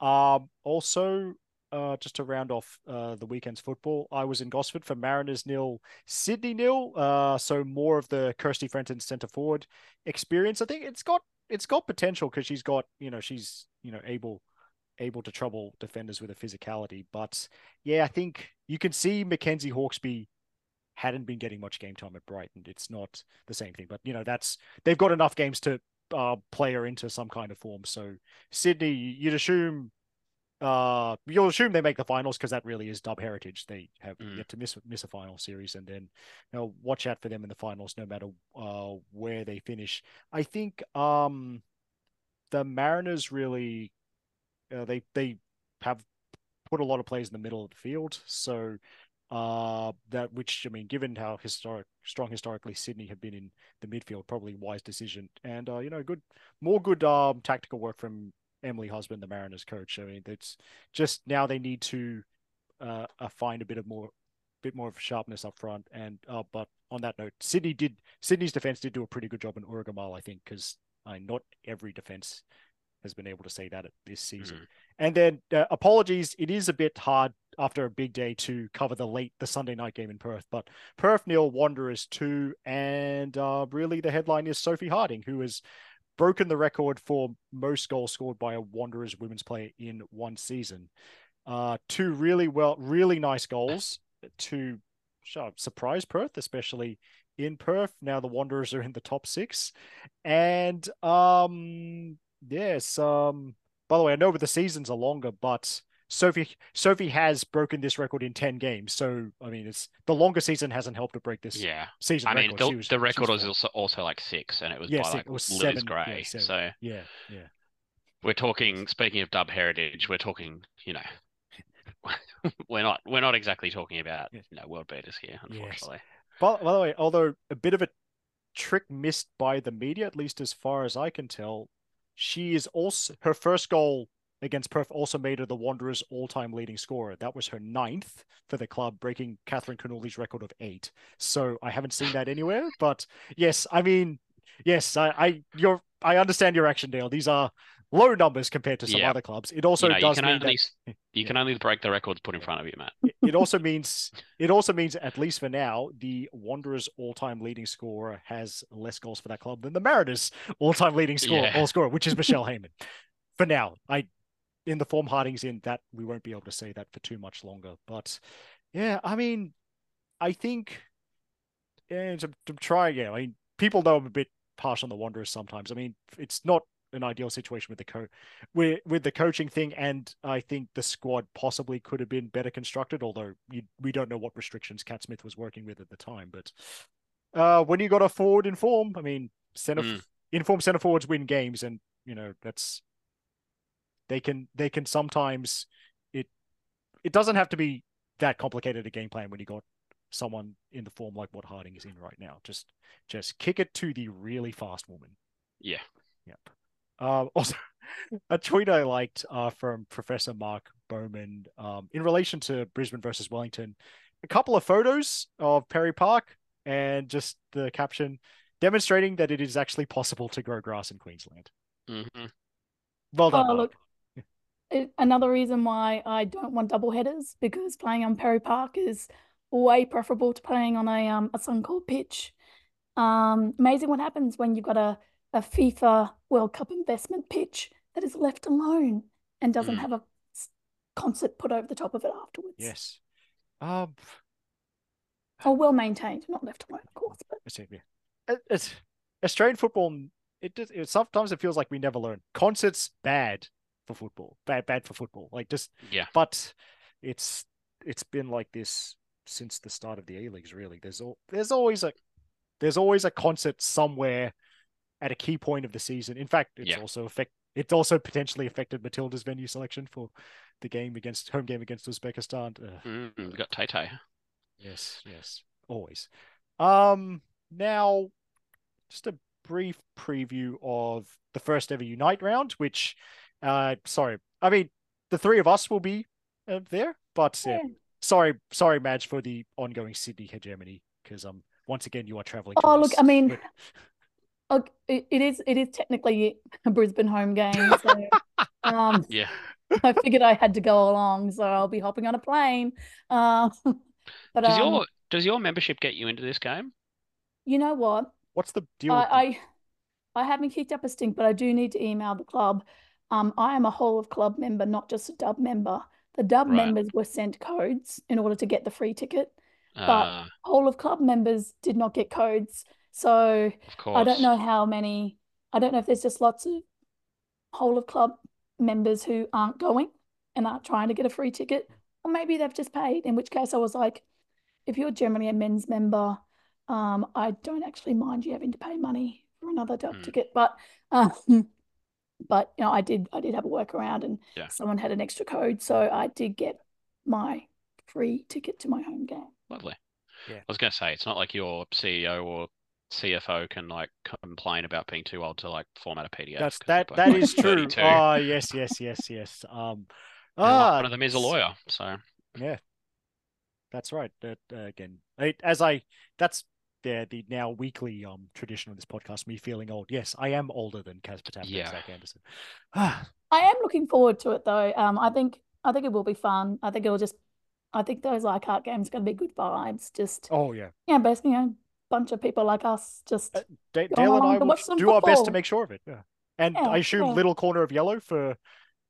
Um also uh, just to round off uh, the weekend's football, I was in Gosford for Mariners nil, Sydney nil. Uh, so more of the Kirsty Fenton centre forward experience. I think it's got it's got potential because she's got you know she's you know able able to trouble defenders with her physicality. But yeah, I think you can see Mackenzie Hawkesby hadn't been getting much game time at Brighton. It's not the same thing, but you know that's they've got enough games to uh, play her into some kind of form. So Sydney, you'd assume uh you'll assume they make the finals because that really is dub heritage. They have Mm. yet to miss miss a final series, and then you know watch out for them in the finals, no matter uh where they finish. I think um the Mariners really uh, they they have put a lot of players in the middle of the field, so uh that which I mean, given how historic strong historically Sydney have been in the midfield, probably wise decision, and uh you know good more good um tactical work from Emily Husband, the Mariners coach. I mean, it's just now they need to uh, uh find a bit of more bit more of sharpness up front. And uh, but on that note, Sydney did Sydney's defense did do a pretty good job in Uruguay, I think, because uh, not every defense has been able to say that at this season. Mhm. And then uh, apologies, it is a bit hard after a big day to cover the late the Sunday night game in Perth, but Perth nil Wanderers two, and uh, really the headline is Sophie Harding, who has broken the record for most goals scored by a Wanderers women's player in one season. Uh, two really well, really nice goals to surprise Perth, especially in Perth. Now the Wanderers are in the top six, and um, yes, um, by the way, I know the seasons are longer, but Sophie Sophie has broken this record in ten games. So I mean, it's the longer season hasn't helped to break this Yeah, season I mean record. the, was- the record was also also like six, and it was Yeah, by six- like it was Liz seven, yeah, Gray. seven. So yeah, yeah. we're talking. Speaking of dub heritage, we're talking. You know, we're not we're not exactly talking about Yes. you know world beaters here, unfortunately. By, by the way, although a bit of a trick missed by the media, at least as far as I can tell, she is also her first goal against Perth also made her the Wanderers' all-time leading scorer. That was her ninth for the club, breaking Catherine Connolly's record of eight. So I haven't seen that anywhere. But yes, I mean, yes, I, I you're I understand your action, Dale. These are low numbers compared to some Yeah. other clubs. It also you know, you does can mean only that you can only break the records put in front of you, Matt. it- it also means it also means at least for now the Wanderers all-time leading scorer has less goals for that club than the Mariners all-time leading scorer Yeah. all scorer which is Michelle Heyman. For now, I in the form Harding's in that we won't be able to say that for too much longer. But yeah, I mean, I think yeah, to, to try again. I mean, people know I'm a bit harsh on the Wanderers sometimes. I mean, it's not an ideal situation with the co with with the coaching thing, and I think the squad possibly could have been better constructed. Although you, we don't know what restrictions Cat Smith was working with at the time. But uh, when you got a forward in form, I mean, center Mm. informed center forwards win games, and you know that's they can they can sometimes it it doesn't have to be that complicated a game plan when you got someone in the form like what Harding is in right now. Just just kick it to the really fast woman. Yeah. Yep. Um, also, a tweet I liked uh, from Professor Mark Bowman um, in relation to Brisbane versus Wellington. A couple of photos of Perry Park and just the caption demonstrating that it is actually possible to grow grass in Queensland. hmm Well done. Oh, look, it- another reason why I don't want double headers because playing on Perry Park is way preferable to playing on a um a sun Suncorp pitch. Um, amazing what happens when you've got a, a FIFA World Cup investment pitch that is left alone and doesn't Mm. have a concert put over the top of it afterwards. Yes. Um, Or well maintained, not left alone, of course. But let's yeah. It- It's Australian football. It, just- it sometimes it feels like we never learn. Concerts bad for football. Bad, bad for football. Like just Yeah. but it's it's been like this since the start of the A leagues. Really, there's al- there's always a there's always a concert somewhere at a key point of the season. In fact, it's Yeah. also affect it's also potentially affected Matilda's venue selection for the game against home game against Uzbekistan. Ugh. Mm, we got Tay Tay. Yes, yes, always. Um, now just a brief preview of the first ever Unite round, which, uh, sorry, I mean the three of us will be uh, there, but yeah, yeah. sorry, sorry, Maj, for the ongoing Sydney hegemony, because um, once again you are traveling. Oh, look, us, I mean, but- Look, it, it is it is technically a Brisbane home game, so um, Yeah. I figured I had to go along, so I'll be hopping on a plane. Uh, but Does um, your does your membership get you into this game? you know what? what's the deal? I, I I haven't kicked up a stink, but I do need to email the club. Um, I am a whole of club member, not just a dub member. The dub Right. members were sent codes in order to get the free ticket. Uh, Whole of club members did not get codes, so. I don't know how many. I don't know if there's just lots of whole of club members who aren't going and aren't trying to get a free ticket, or maybe they've just paid. In which case, I was like, if you're generally a men's member, um, I don't actually mind you having to pay money for another dub Hmm. ticket, but um, but you know, I did I did have a workaround, and Yeah. someone had an extra code, so I did get my free ticket to my home game. Lovely. Yeah. I was going to say it's not like your CEO or CFO can like complain about being too old to like format a PDF. That's 'cause they're that both, that like, is true. 32. Ah, yes, yes, yes, yes. Um, And ah, one of them is a lawyer, so Yeah, that's right. That uh, again, I, as I that's the the now weekly um tradition of this podcast. Me feeling old. Yes, I am older than Casper Tapper Yeah. and Zach Anderson. Ah, I am looking forward to it though. Um, I think I think it will be fun. I think it'll just I think those Leichhardt games are going to be good vibes. Just oh yeah. yeah, basically, you know, bunch of people like us. Just Uh, Go Dale and I to will watch some do our best to make sure of it. Yeah, and Yeah, I assume yeah. little corner of yellow for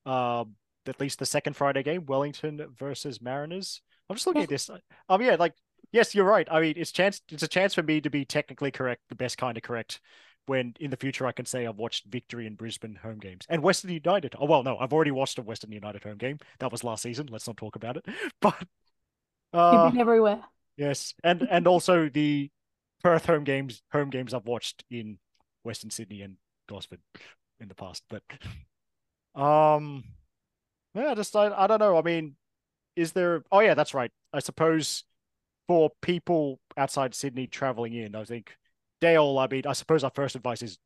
um at least the second Friday game, Wellington versus Mariners. I'm just looking at this. Um, yeah, like yes, you're right. I mean, it's chance. It's a chance for me to be technically correct, the best kind of correct. When in the future I can say I've watched Victory and Brisbane home games and Western United. Oh well, no, I've already watched a Western United home game. That was last season. Let's not talk about it. But you've uh, been everywhere. yes, and and also the Perth home games, home games I've watched in Western Sydney and Gosford in the past. But um, yeah, just I, I don't know. I mean, is there? Oh yeah, that's right. I suppose for people outside Sydney traveling in, I think Dale. I mean, I suppose our first advice is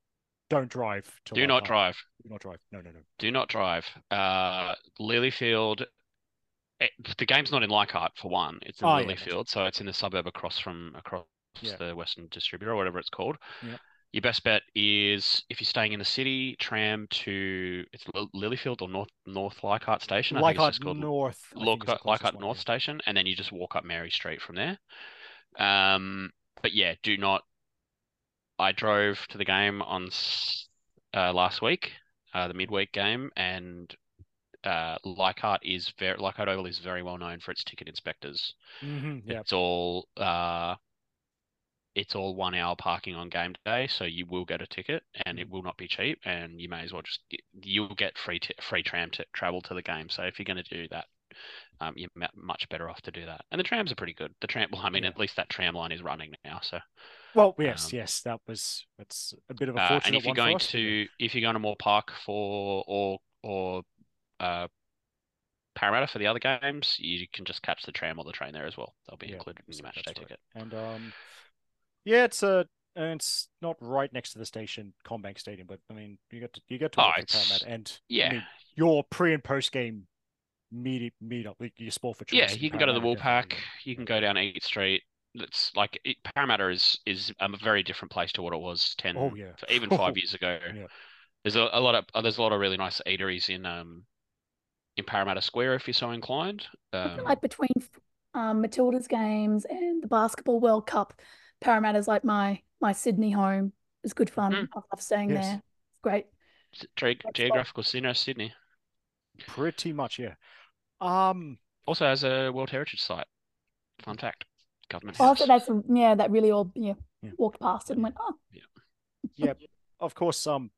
don't drive. To do not Leichhardt. drive. Do not drive. No, no, no. Do not drive. Uh, Lilyfield. It, the game's not in Leichhardt for one. It's in Oh, yeah, Lilyfield, so it's in the suburbs across from across Yeah. the Western Distributor or whatever it's called. Yep. Your best bet is if you're staying in the city, tram to it's Lil- Lilyfield or North North Leichhardt Station. I think it's Leichhardt called North. I Look is the closest Leichhardt North yeah. Station, and then you just walk up Mary Street from there. Um, but yeah, do not. I drove to the game on uh, last week, uh, the midweek game, and uh, Leichhardt is very Leichhardt Oval is very well known for its ticket inspectors. Mhm, yeah. It's all uh, it's all one hour parking on game day, so you will get a ticket, and Mm. it will not be cheap, and you may as well just you'll get free t free tram to travel to the game. So if you're going to do that, um, you're much better off to do that. And the trams are pretty good. The tram, well, I mean, Yeah. at least that tram line is running now. So, Well, yes, Um, yes, that was that's a bit of a uh, and if you're going us, to if you're going to Moore Park for or or uh, Parramatta for the other games, you can just catch the tram or the train there as well. They'll be Yeah, included in your match day right. ticket. And um, yeah, it's a and it's not right next to the station, CommBank Stadium, but I mean, you get to you get to Oh, work for Parramatta, and Yeah, I mean, your pre and post game meet meet up, like your sport for choice. yeah. You can go to the Parramatta Woolpack. definitely, You can go down Eat Street. It's like it, Parramatta is is a very different place to what it was ten, Oh, yeah. even five years ago. Yeah. There's a, a lot of uh, there's a lot of really nice eateries in um in Parramatta Square if you're so inclined. Um, like between um, Matilda's games and the Basketball World Cup, Parramatta's like my my Sydney home. It's good fun. Mhm. I love staying Yes. there. It's great. s- ge- geographical center of Sydney Pretty much, yeah. Um, also has a World Heritage Site. Fun fact, government Oh, house. so that's yeah, that really all yeah, Yeah. walked past and went, oh, yeah, of course. Um,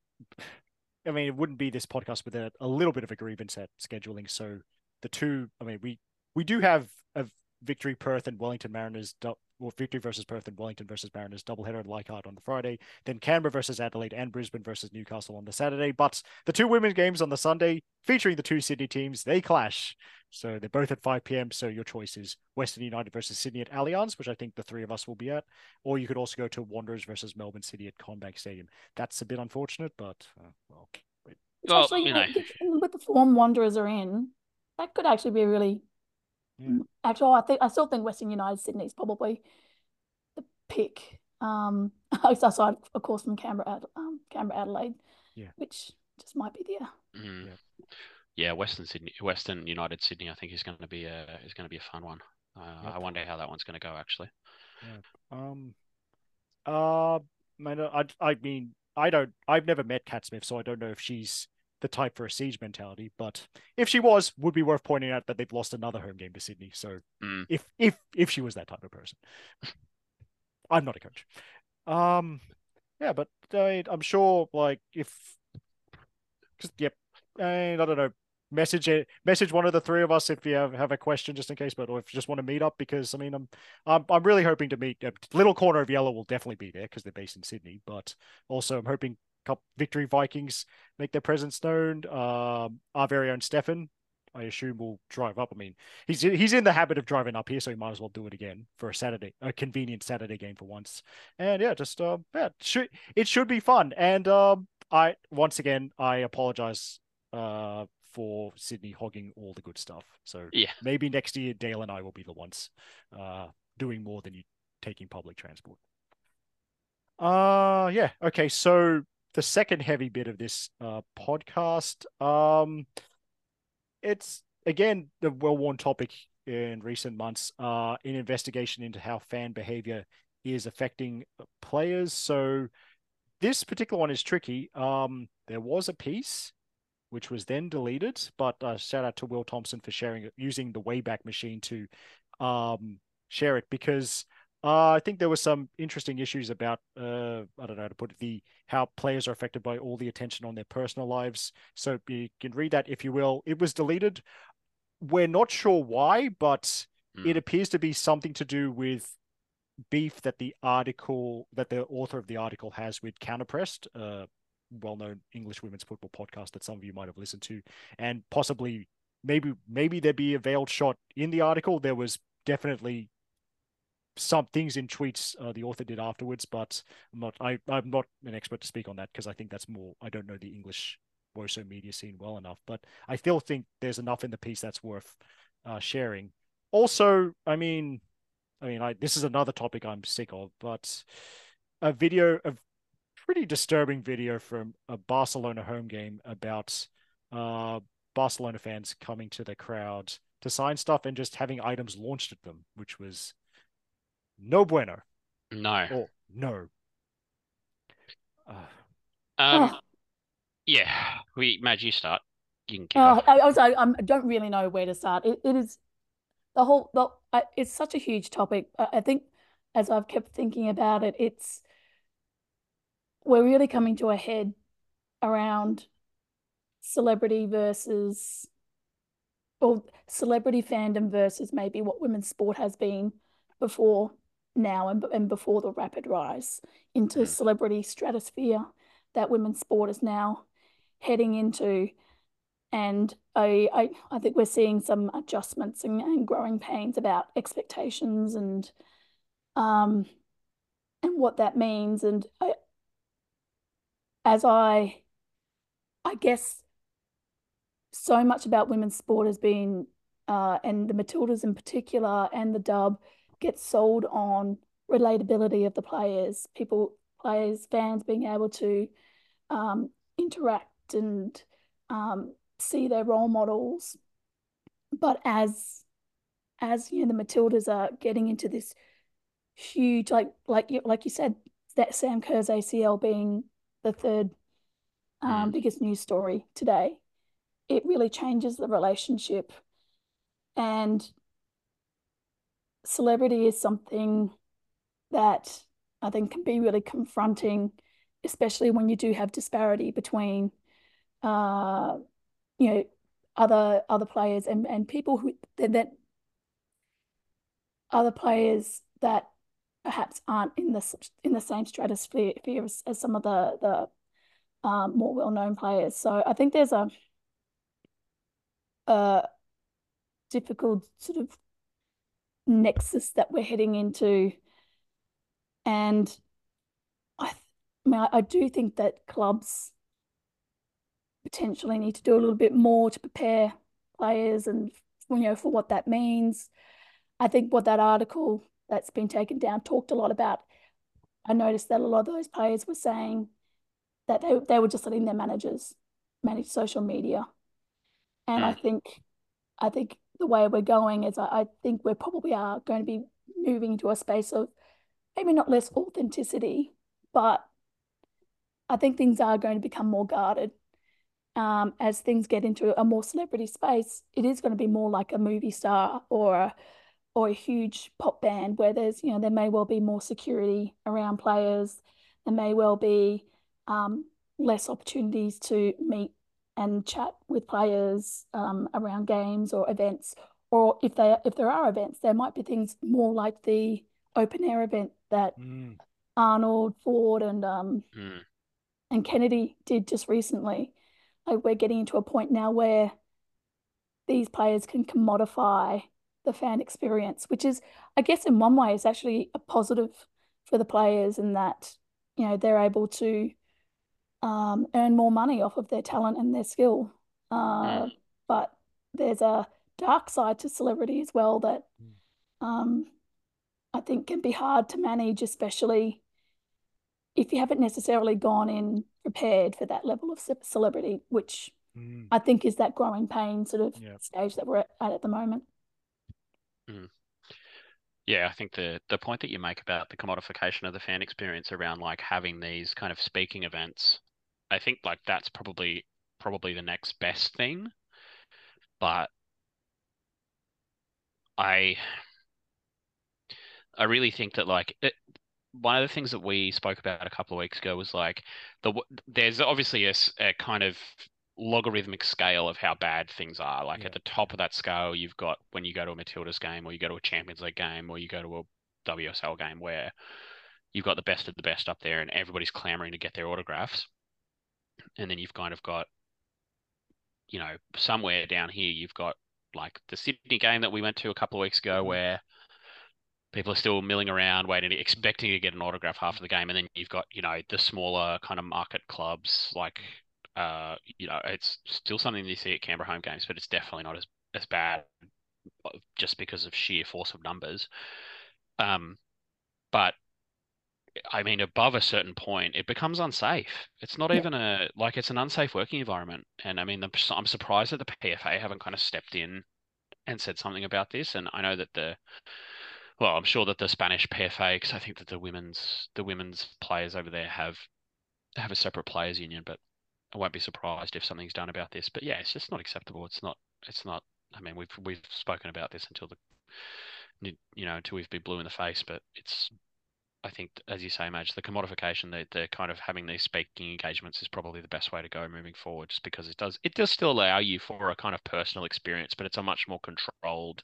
I mean, it wouldn't be this podcast without a little bit of a grievance at scheduling. So the two, I mean, we we do have a victory Perth and Wellington Mariners, dou- or victory versus Perth and Wellington versus Mariners doubleheader at Leichhardt on the Friday. Then Canberra versus Adelaide and Brisbane versus Newcastle on the Saturday. But the two women's games on the Sunday, featuring the two Sydney teams, they clash. So they're both at 5 p.m. So your choice is Western United versus Sydney at Allianz, which I think the three of us will be at, or you could also go to Wanderers versus Melbourne City at CommBank Stadium. That's a bit unfortunate, but uh, well, it's Well, actually you know. with- with the form Wanderers are in, that could actually be a really Yeah. actually I think I still think Western United Sydney is probably the pick. Um aside of course from Canberra um, Canberra Adelaide. Yeah. Which just might be there. Mhm. Yeah. Yeah, Western Sydney, Western United Sydney, I think is going to be a is going to be a fun one. Uh, Yep. I wonder how that one's going to go actually. Um, uh, man, I, I mean, I don't, I've never met Cat Smith, so I don't know if she's the type for a siege mentality. But if she was, would be worth pointing out that they've lost another home game to Sydney. So Mm. if if if she was that type of person, I'm not a coach. Um, yeah, but I, I'm sure, like, if, cause, yep, and I don't know, message it, message one of the three of us if you have, have a question, just in case, but or if you just want to meet up, because I mean, I'm I'm I'm really hoping to meet. Uh, Little Corner of Yellow will definitely be there because they're based in Sydney, but also I'm hoping Cup Victory Vikings make their presence known. Um, our very own Stefan, I assume, will drive up. I mean, he's he's in the habit of driving up here, so he might as well do it again for a Saturday, a convenient Saturday game for once. And yeah, just uh, yeah, it should it should be fun. And um, I once again I apologize uh for Sydney hogging all the good stuff. So Yeah. maybe next year Dale and I will be the ones uh doing more than you taking public transport. Uh yeah, okay. So the second heavy bit of this uh podcast, um it's again the well-worn topic in recent months, uh investigation into how fan behavior is affecting players. So this particular one is tricky. Um there was a piece which was then deleted. But uh, shout out to Will Thompson for sharing it using the Wayback Machine to um, share it because uh, I think there were some interesting issues about uh, I don't know how to put it the how players are affected by all the attention on their personal lives. So you can read that if you will. It was deleted. We're not sure why, but Mm. it appears to be something to do with beef that the article that the author of the article has with Counterpressed, uh, well-known English women's football podcast that some of you might have listened to, and possibly maybe maybe there be a veiled shot in the article. There was definitely some things in tweets uh, the author did afterwards, but I'm not I I'm not an expert to speak on that because I think that's more I don't know the English WOSO media scene well enough, but I still think there's enough in the piece that's worth uh, sharing. Also, I mean, I mean, I this is another topic I'm sick of, but a video of pretty disturbing video from a Barcelona home game about uh, Barcelona fans coming to the crowd to sign stuff and just having items launched at them, which was no bueno. No. Oh no. Uh, Um. Oh. Yeah. We Maj, you start. You can kick Oh. I, I was I, I'm- I don't really know where to start. It, it is the whole the I, it's such a huge topic. I, I think as I've kept thinking about it, it's we're really coming to a head around celebrity versus or celebrity fandom versus maybe what women's sport has been before now and, and before the rapid rise into Mm. celebrity stratosphere that women's sport is now heading into and I, I, I think we're seeing some adjustments and, and growing pains about expectations and um, and what that means. And I, as I, I guess, so much about women's sport has been, uh, and the Matildas in particular, and the dub gets sold on relatability of the players, people, players, fans being able to um, interact and um, see their role models. But as as you know, the Matildas are getting into this huge, like like you like you said, that Sam Kerr's ACL being the third um, mm. biggest news story today, it really changes the relationship. And celebrity is something that I think can be really confronting, especially when you do have disparity between uh, you know other other players and and people who that, that other players that perhaps aren't in the in the same stratosphere as, as some of the the um, more well known players. So I think there's a a difficult sort of nexus that we're heading into, and I, I mean I, I do think that clubs potentially need to do a little bit more to prepare players and you know for what that means. I think what that article that's been taken down talked a lot about. I noticed that a lot of those players were saying that they, they were just letting their managers manage social media. And mm. I think I think the way we're going is I, I think we're probably are going to be moving to a space of maybe not less authenticity, but I think things are going to become more guarded um, as things get into a more celebrity space, it is going to be more like a movie star or a, or a huge pop band where there's, you know, there may well be more security around players. There may well be um, less opportunities to meet and chat with players um, around games or events. Or if they if there are events, there might be things more like the open air event that mm. Arnold, Ford, and um, mm. and Kennedy did just recently like we're getting into a point now where these players can commodify the fan experience, which is, I guess, in one way, is actually a positive for the players in that you know they're able to um, earn more money off of their talent and their skill. Uh, mm. But there's a dark side to celebrity as well that mm. um, I think can be hard to manage, especially if you haven't necessarily gone in prepared for that level of celebrity, which mm. I think is that growing pain sort of stage that we're at at the moment. Mm. Yeah, I think the the point that you make about the commodification of the fan experience around like having these kind of speaking events, I think like that's probably probably the next best thing. But I I really think that like it, one of the things that we spoke about a couple of weeks ago was like the there's obviously a, a kind of logarithmic scale of how bad things are. Like yeah. at the top of that scale, you've got when you go to a Matildas game, or you go to a Champions League game, or you go to a WSL game, where you've got the best of the best up there, and everybody's clamoring to get their autographs. And then you've kind of got, you know, somewhere down here, you've got like the Sydney game that we went to a couple of weeks ago, mm-hmm. where people are still milling around, waiting, expecting to get an autograph after the game, and then you've got you know the smaller kind of market clubs like uh, you know it's still something you see at Canberra home games, but it's definitely not as as bad uh, just because of sheer force of numbers. Um, but I mean, above a certain point, it becomes unsafe. It's not yeah. even a like it's an unsafe working environment, and I mean, I'm, I'm surprised that the PFA haven't kind of stepped in and said something about this. And I know that the well, I'm sure that the Spanish PFA, because I think that the women's the women's players over there have have a separate players union, but I won't be surprised if something's done about this. But yeah, it's just not acceptable. It's not. It's not. I mean, we've we've spoken about this until the you know until we've been blue in the face, but it's. I think, as you say, Maj, the commodification, the, the kind of having these speaking engagements is probably the best way to go moving forward, just because it does it does still allow you for a kind of personal experience, but it's a much more controlled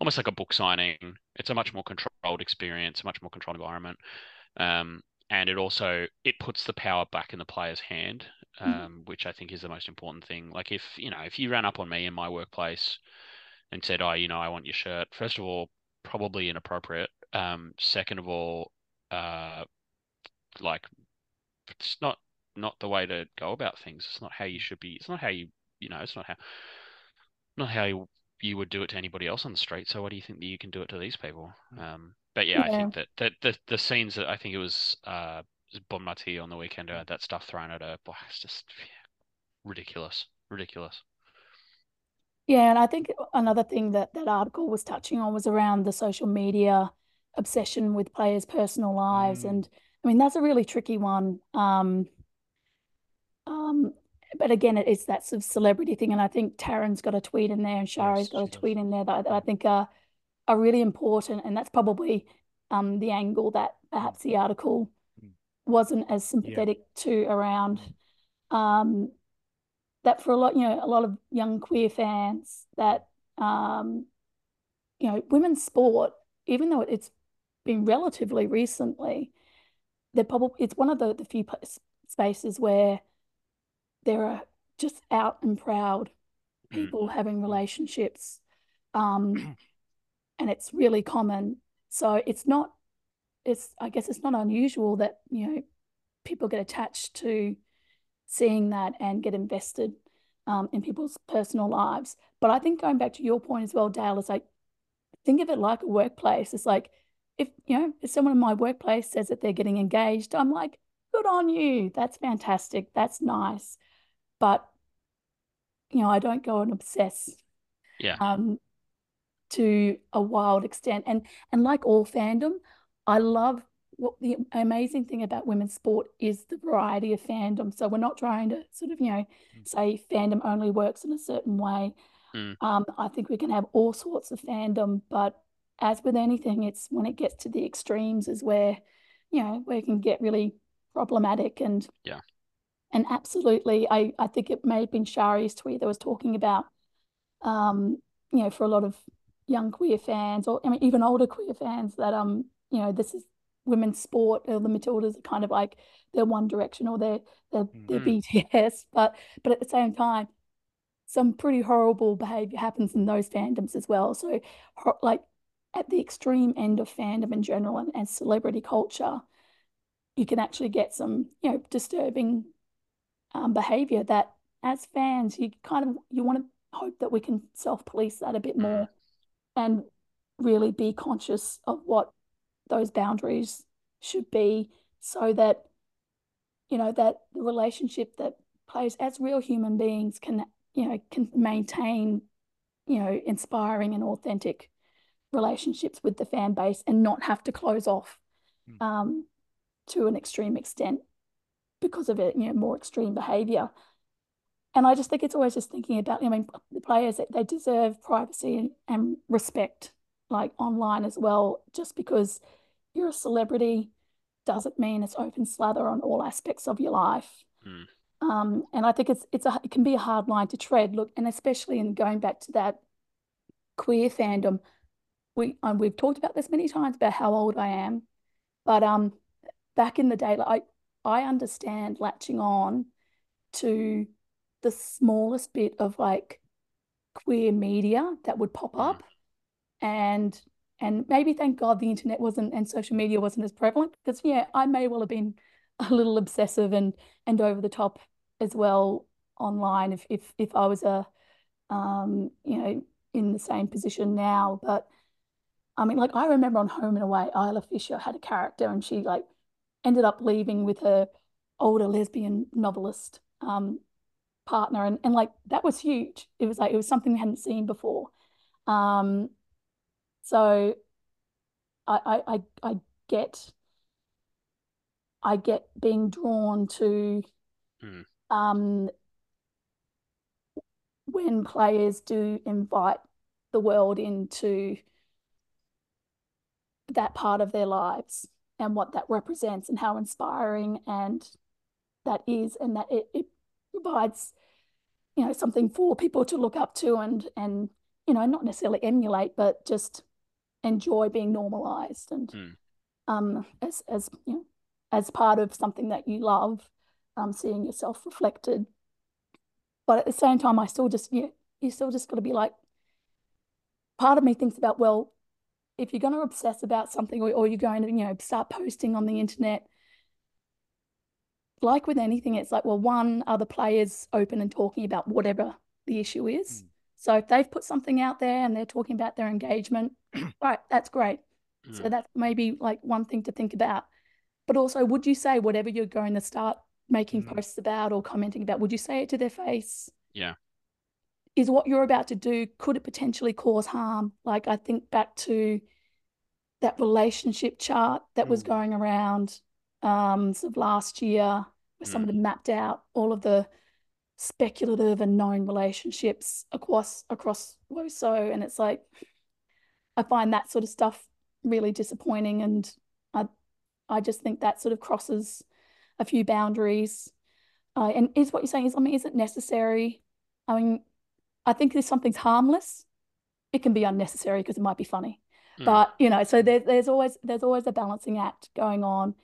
almost like a book signing. It's a much more controlled experience, a much more controlled environment, um, and it also it puts the power back in the player's hand. um, mm-hmm. which I think is the most important thing. Like if you know if you ran up on me in my workplace and said, "Oh, you know, I want your shirt," first of all, probably inappropriate. Um, second of all, uh, like it's not not the way to go about things. It's not how you should be. It's not how you you know. It's not how not how you, you would do it to anybody else on the street. So why do you think that you can do it to these people? Mm. Um, but yeah, yeah, I think that, that the the scenes that I think it was uh Bonmati on the weekend had that stuff thrown at her. Boy, it's just yeah, ridiculous, ridiculous. Yeah, and I think another thing that that article was touching on was around the social media obsession with players' personal lives, mm. and I mean that's a really tricky one. Um, um, but again, it's that sort of celebrity thing, and I think Taryn's got a tweet in there, and Shari's yes, got a tweet does. in there that, that I think are are really important, and that's probably um, the angle that perhaps the article hmm. wasn't as sympathetic yeah. to around. Um, that for a lot, you know, a lot of young queer fans, that um, you know, women's sport, even though it's been relatively recently, they're probably it's one of the the few spaces where there are just out and proud mm. people mm. having relationships. Um, and it's really common. So it's not, it's, I guess it's not unusual that, you know, people get attached to seeing that and get invested um, in people's personal lives. But I think going back to your point as well, Dale, is like, think of it like a workplace. It's like, if, you know, if someone in my workplace says that they're getting engaged, I'm like, good on you. That's fantastic. That's nice but you know, I don't go and obsess. Yeah. Um, to a wild extent, and and like all fandom, I love what the amazing thing about women's sport is the variety of fandom. So we're not trying to sort of you know mm. say fandom only works in a certain way. Mm. Um, I think we can have all sorts of fandom, but as with anything, it's when it gets to the extremes is where you know where it can get really problematic and yeah and absolutely, I, I think it may have been Shari's tweet that was talking about, um, you know, for a lot of young queer fans or I mean, even older queer fans that, um, you know, this is women's sport or the Matildas are kind of like their One Direction or their, their, mm-hmm. their BTS. But, but at the same time, some pretty horrible behavior happens in those fandoms as well. So, like at the extreme end of fandom in general and, and celebrity culture, you can actually get some, you know, disturbing um, behavior that as fans you kind of you want to hope that we can self-police that a bit more and really be conscious of what those boundaries should be so that you know that the relationship that players as real human beings can you know can maintain you know inspiring and authentic relationships with the fan base and not have to close off mm. um, to an extreme extent because of it, you know, more extreme behavior. And I just think it's always just thinking about, I mean, the players, they deserve privacy and, and respect, like online as well. Just because you're a celebrity doesn't mean it's open slather on all aspects of your life. Mm. Um, and I think it's it's a it can be a hard line to tread. Look, and especially in going back to that queer fandom, we um, we've talked about this many times about how old I am, but um, back in the day, like I understand latching on to the smallest bit of like queer media that would pop up. And and maybe thank god the internet wasn't and social media wasn't as prevalent because yeah i may well have been a little obsessive and and over the top as well online if if, if i was a um you know in the same position now but i mean like i remember on home and away isla fisher had a character and she like ended up leaving with her older lesbian novelist um, partner, and and like that was huge. It was like it was something we hadn't seen before. Um, so I, I I I get I get being drawn to mm. um, when players do invite the world into that part of their lives and what that represents and how inspiring and that is and that it, it provides you know something for people to look up to and and you know not necessarily emulate but just enjoy being normalized and mm. um as as you know as part of something that you love um, seeing yourself reflected. But at the same time, I still just, you, you still just got to be like, part of me thinks about, well, if you're going to obsess about something or, or you're going to, you know, start posting on the internet, like with anything, it's like, well, one, are the players open and talking about whatever the issue is? Mm. So if they've put something out there and they're talking about their engagement, right, that's great. Mm. So that's maybe like one thing to think about. But also, would you say whatever you're going to start making mm. posts about or commenting about, would you say it to their face? Yeah. Is what you're about to do, could it potentially cause harm? Like I think back to that relationship chart that mm. was going around um, sort of last year, where mm. somebody mapped out all of the speculative and known relationships across across WOSO, and it's like I find that sort of stuff really disappointing, and I I just think that sort of crosses a few boundaries. Uh, and is what you're saying is I mean, is it necessary? I mean, I think if something's harmless, it can be unnecessary because it might be funny. Mm. But you know, so there's there's always there's always a balancing act going on.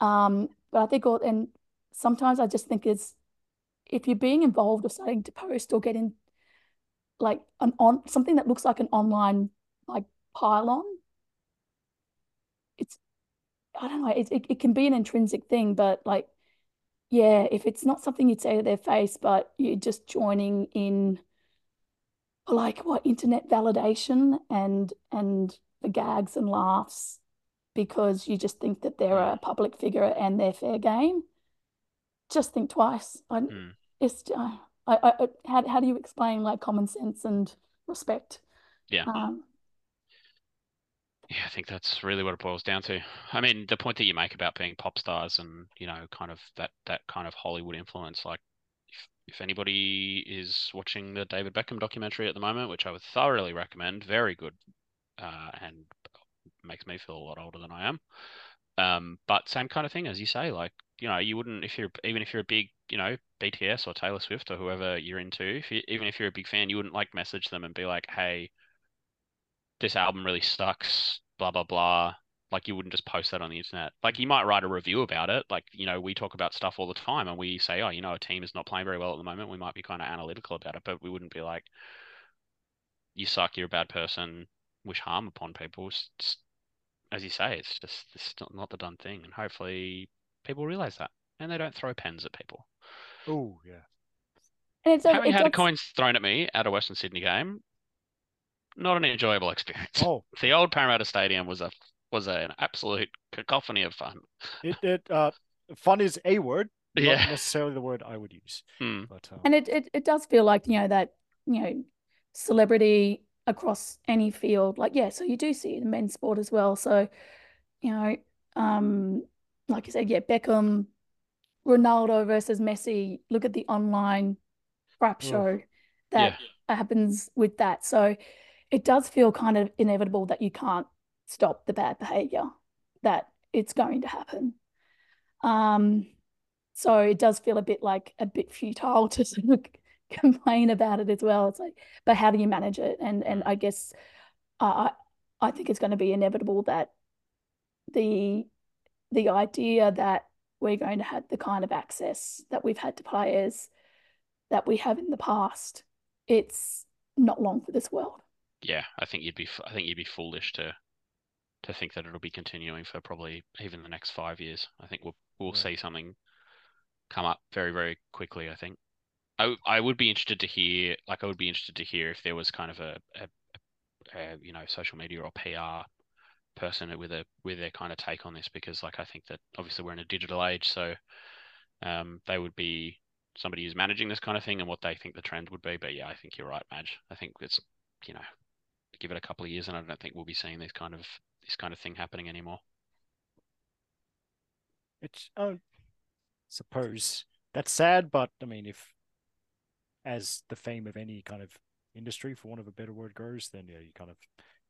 Um, but I think, all, and sometimes I just think it's if you're being involved or starting to post or get in like an on something that looks like an online like pylon, it's I don't know, it, it, it can be an intrinsic thing, but like, yeah, if it's not something you'd say to their face, but you're just joining in like what internet validation and and the gags and laughs because you just think that they're a public figure and they're fair game just think twice. I, mm. It's uh, I, I, how how do you explain like common sense and respect? Yeah. Um, yeah, I think that's really what it boils down to. I mean, the point that you make about being pop stars and you know, kind of that that kind of Hollywood influence, like if, anybody is watching the David Beckham documentary at the moment, which I would thoroughly recommend, very good, uh, and makes me feel a lot older than I am. Um, but same kind of thing as you say, like you know, you wouldn't if you're even if you're a big, you know, BTS or Taylor Swift or whoever you're into, if you, even if you're a big fan, you wouldn't like message them and be like, "Hey, this album really sucks," blah blah blah. Like you wouldn't just post that on the internet. Like mm. you might write a review about it. Like you know, we talk about stuff all the time, and we say, "Oh, you know, a team is not playing very well at the moment." We might be kind of analytical about it, but we wouldn't be like, "You suck. You're a bad person. Wish harm upon people." It's just, as you say, it's just it's not the done thing, and hopefully people realize that and they don't throw pens at people. Oh yeah. And it's having had coins thrown at me at a Western Sydney game, not an enjoyable experience. Oh, the old Parramatta Stadium was a was an absolute cacophony of fun. It, it uh, fun is a word, not yeah. necessarily the word I would use. Hmm. But um... and it, it it does feel like you know that you know celebrity across any field. Like yeah, so you do see it in men's sport as well. So you know, um, like I said, yeah, Beckham, Ronaldo versus Messi. Look at the online crap show that yeah. happens with that. So it does feel kind of inevitable that you can't stop the bad behavior, that it's going to happen. Um, so it does feel a bit like a bit futile to sort of complain about it as well. It's like, but how do you manage it? And and I guess I I think it's going to be inevitable that the the idea that we're going to have the kind of access that we've had to players that we have in the past, it's not long for this world. Yeah, I think you'd be I think you'd be foolish to to think that it'll be continuing for probably even the next five years. I think we'll we'll yeah. see something come up very very quickly. I think. I I would be interested to hear like I would be interested to hear if there was kind of a, a, a you know social media or PR person with a with their kind of take on this because like I think that obviously we're in a digital age, so um, they would be somebody who's managing this kind of thing and what they think the trend would be. But yeah, I think you're right, Maj. I think it's you know give it a couple of years and I don't think we'll be seeing these kind of this kind of thing happening anymore. It's I suppose that's sad, but I mean if as the fame of any kind of industry, for want of a better word, grows, then yeah, you kind of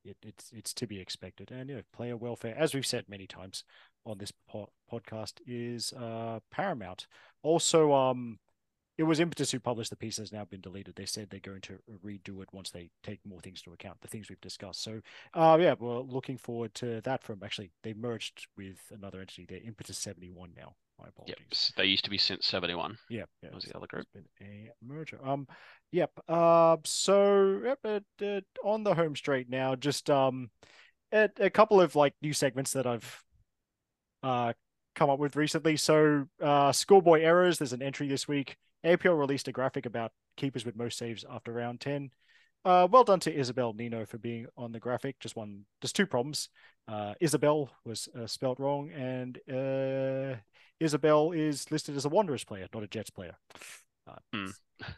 it, it's it's to be expected. And you know, player welfare, as we've said many times on this po- podcast, is uh, paramount. Also, um, it was Impetus who published the piece has now been deleted. They said they're going to redo it once they take more things into account, the things we've discussed. So, uh, yeah, we're looking forward to that. From actually, they merged with another entity. They're Impetus seventy one now. My apologies. s- They used to be since 71. Yeah, yeah, That was the other group. It's been a merger. Um, yep. Uh, so yep, uh, on the home straight now, just um, a, a couple of like new segments that I've uh come up with recently. So uh, schoolboy errors. There's an entry this week. APL released a graphic about keepers with most saves after round ten. Uh, well done to Isabel Nino for being on the graphic. Just one, just two problems. Uh, Isabel was uh, spelled wrong, and uh, Isabel is listed as a Wanderers player, not a Jets player. Uh, Hmm.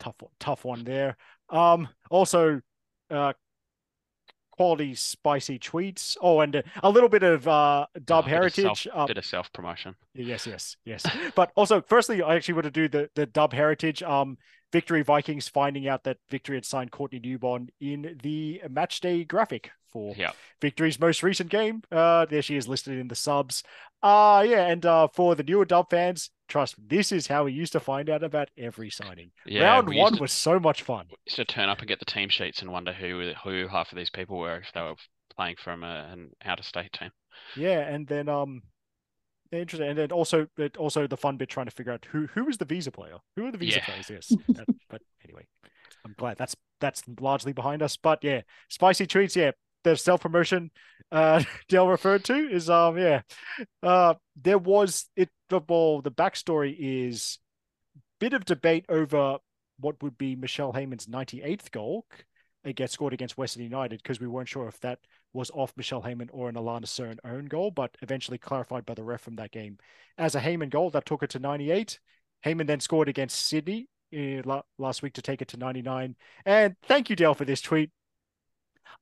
Tough, tough one there. Um, also, uh, quality spicy tweets. Oh, and a, a little bit of uh, dub Oh, bit of heritage. self- uh, Bit of self promotion. Yes, yes, yes. But also, firstly, I actually want to do the the dub heritage. Um, Victory Vikings finding out that Victory had signed Courtney Newbon in the match day graphic for Yeah. Victory's most recent game. Uh, there she is listed in the subs. Uh yeah, and uh, for the newer dub fans, trust me, this is how we used to find out about every signing. Yeah. Round one to- was so much fun. We used to turn up and get the team sheets and wonder who who half of these people were if they were playing from a, an out of state team. Yeah, and then um, interesting, and then also it also the fun bit trying to figure out who who was the visa player, who are the visa Yeah. players. Yes, that, but anyway, I'm glad that's that's largely behind us. But yeah, spicy treats. Yeah, the self promotion uh Dale referred to is um yeah, uh there was it the well the backstory is bit of debate over what would be Michelle Heyman's 98th goal against scored against Western United because we weren't sure if that was off Michelle Heyman or an Alana Cerne own goal, but eventually clarified by the ref from that game as a Heyman goal that took it to 98. Heyman then scored against Sydney uh, last week to take it to 99. And thank you, Dale, for this tweet.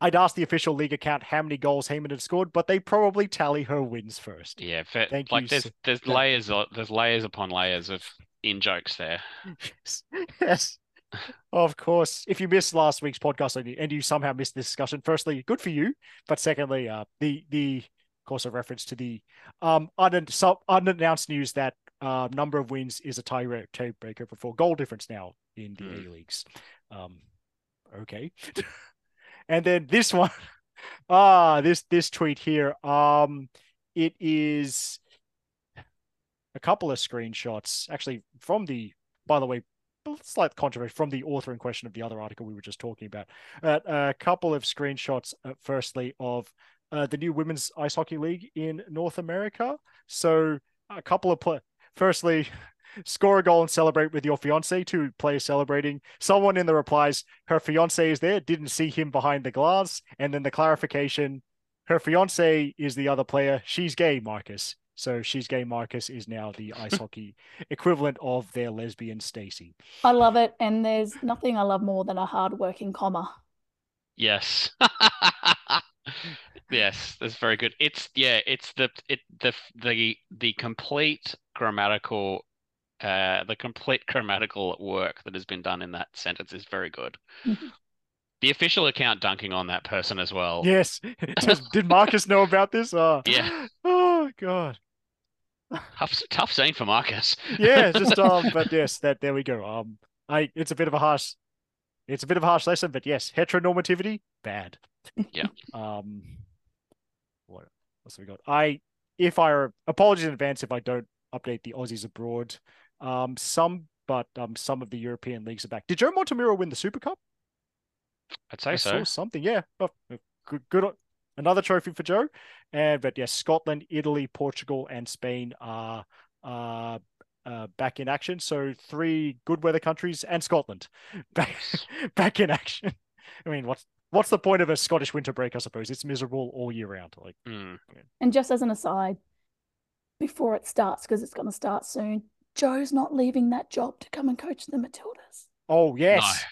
I'd ask the official league account how many goals Heyman had scored, but they probably tally her wins first. Yeah, fa- Thank like you, there's there's Yeah. layers there's layers upon layers of in jokes there. Yes. yes. Of course. If you missed last week's podcast and you, and you somehow missed this discussion, firstly, good for you. But secondly, uh, the the of course a reference to the um un- so unannounced news that uh, number of wins is a tie tiebreaker for goal difference now in the Hmm. A leagues. Um, okay. and then this one, ah, this this tweet here. Um, it is a couple of screenshots actually from the by the way slight controversy from the author in question of the other article we were just talking about uh, a couple of screenshots uh, firstly of uh, the new women's ice hockey league in north america so a couple of pl- firstly score a goal and celebrate with your fiance two players celebrating someone in the replies her fiance is there didn't see him behind the glass and then the clarification her fiance is the other player she's gay marcus so she's gay marcus is now the ice hockey equivalent of their lesbian stacy I love it. And there's nothing I love more than a hard-working comma. Yes. Yes, that's very good. It's yeah, it's the it the the the complete grammatical uh the complete grammatical work that has been done in that sentence is very good. The official account dunking on that person as well. yes did marcus know about this oh Yeah. oh god Tough tough scene for Marcus. yeah just um but yes that there we go um i it's a bit of a harsh it's a bit of a harsh lesson but yes heteronormativity bad Yeah. um what else have we got i if i apologies in advance if i don't update the aussies abroad um some but um some of the european leagues are back did joe montemurro win the super cup I'd say I so. saw something. Yeah, oh, good, good. Another trophy for Joe. And but yes, Scotland, Italy, Portugal, and Spain are uh, uh, back in action. So three good weather countries and Scotland back back in action. I mean, what's what's the point of a Scottish winter break? I suppose it's miserable all year round. Like, Mm. And just as an aside, before it starts, because it's going to start soon, Joe's not leaving that job to come and coach the Matildas. oh yes,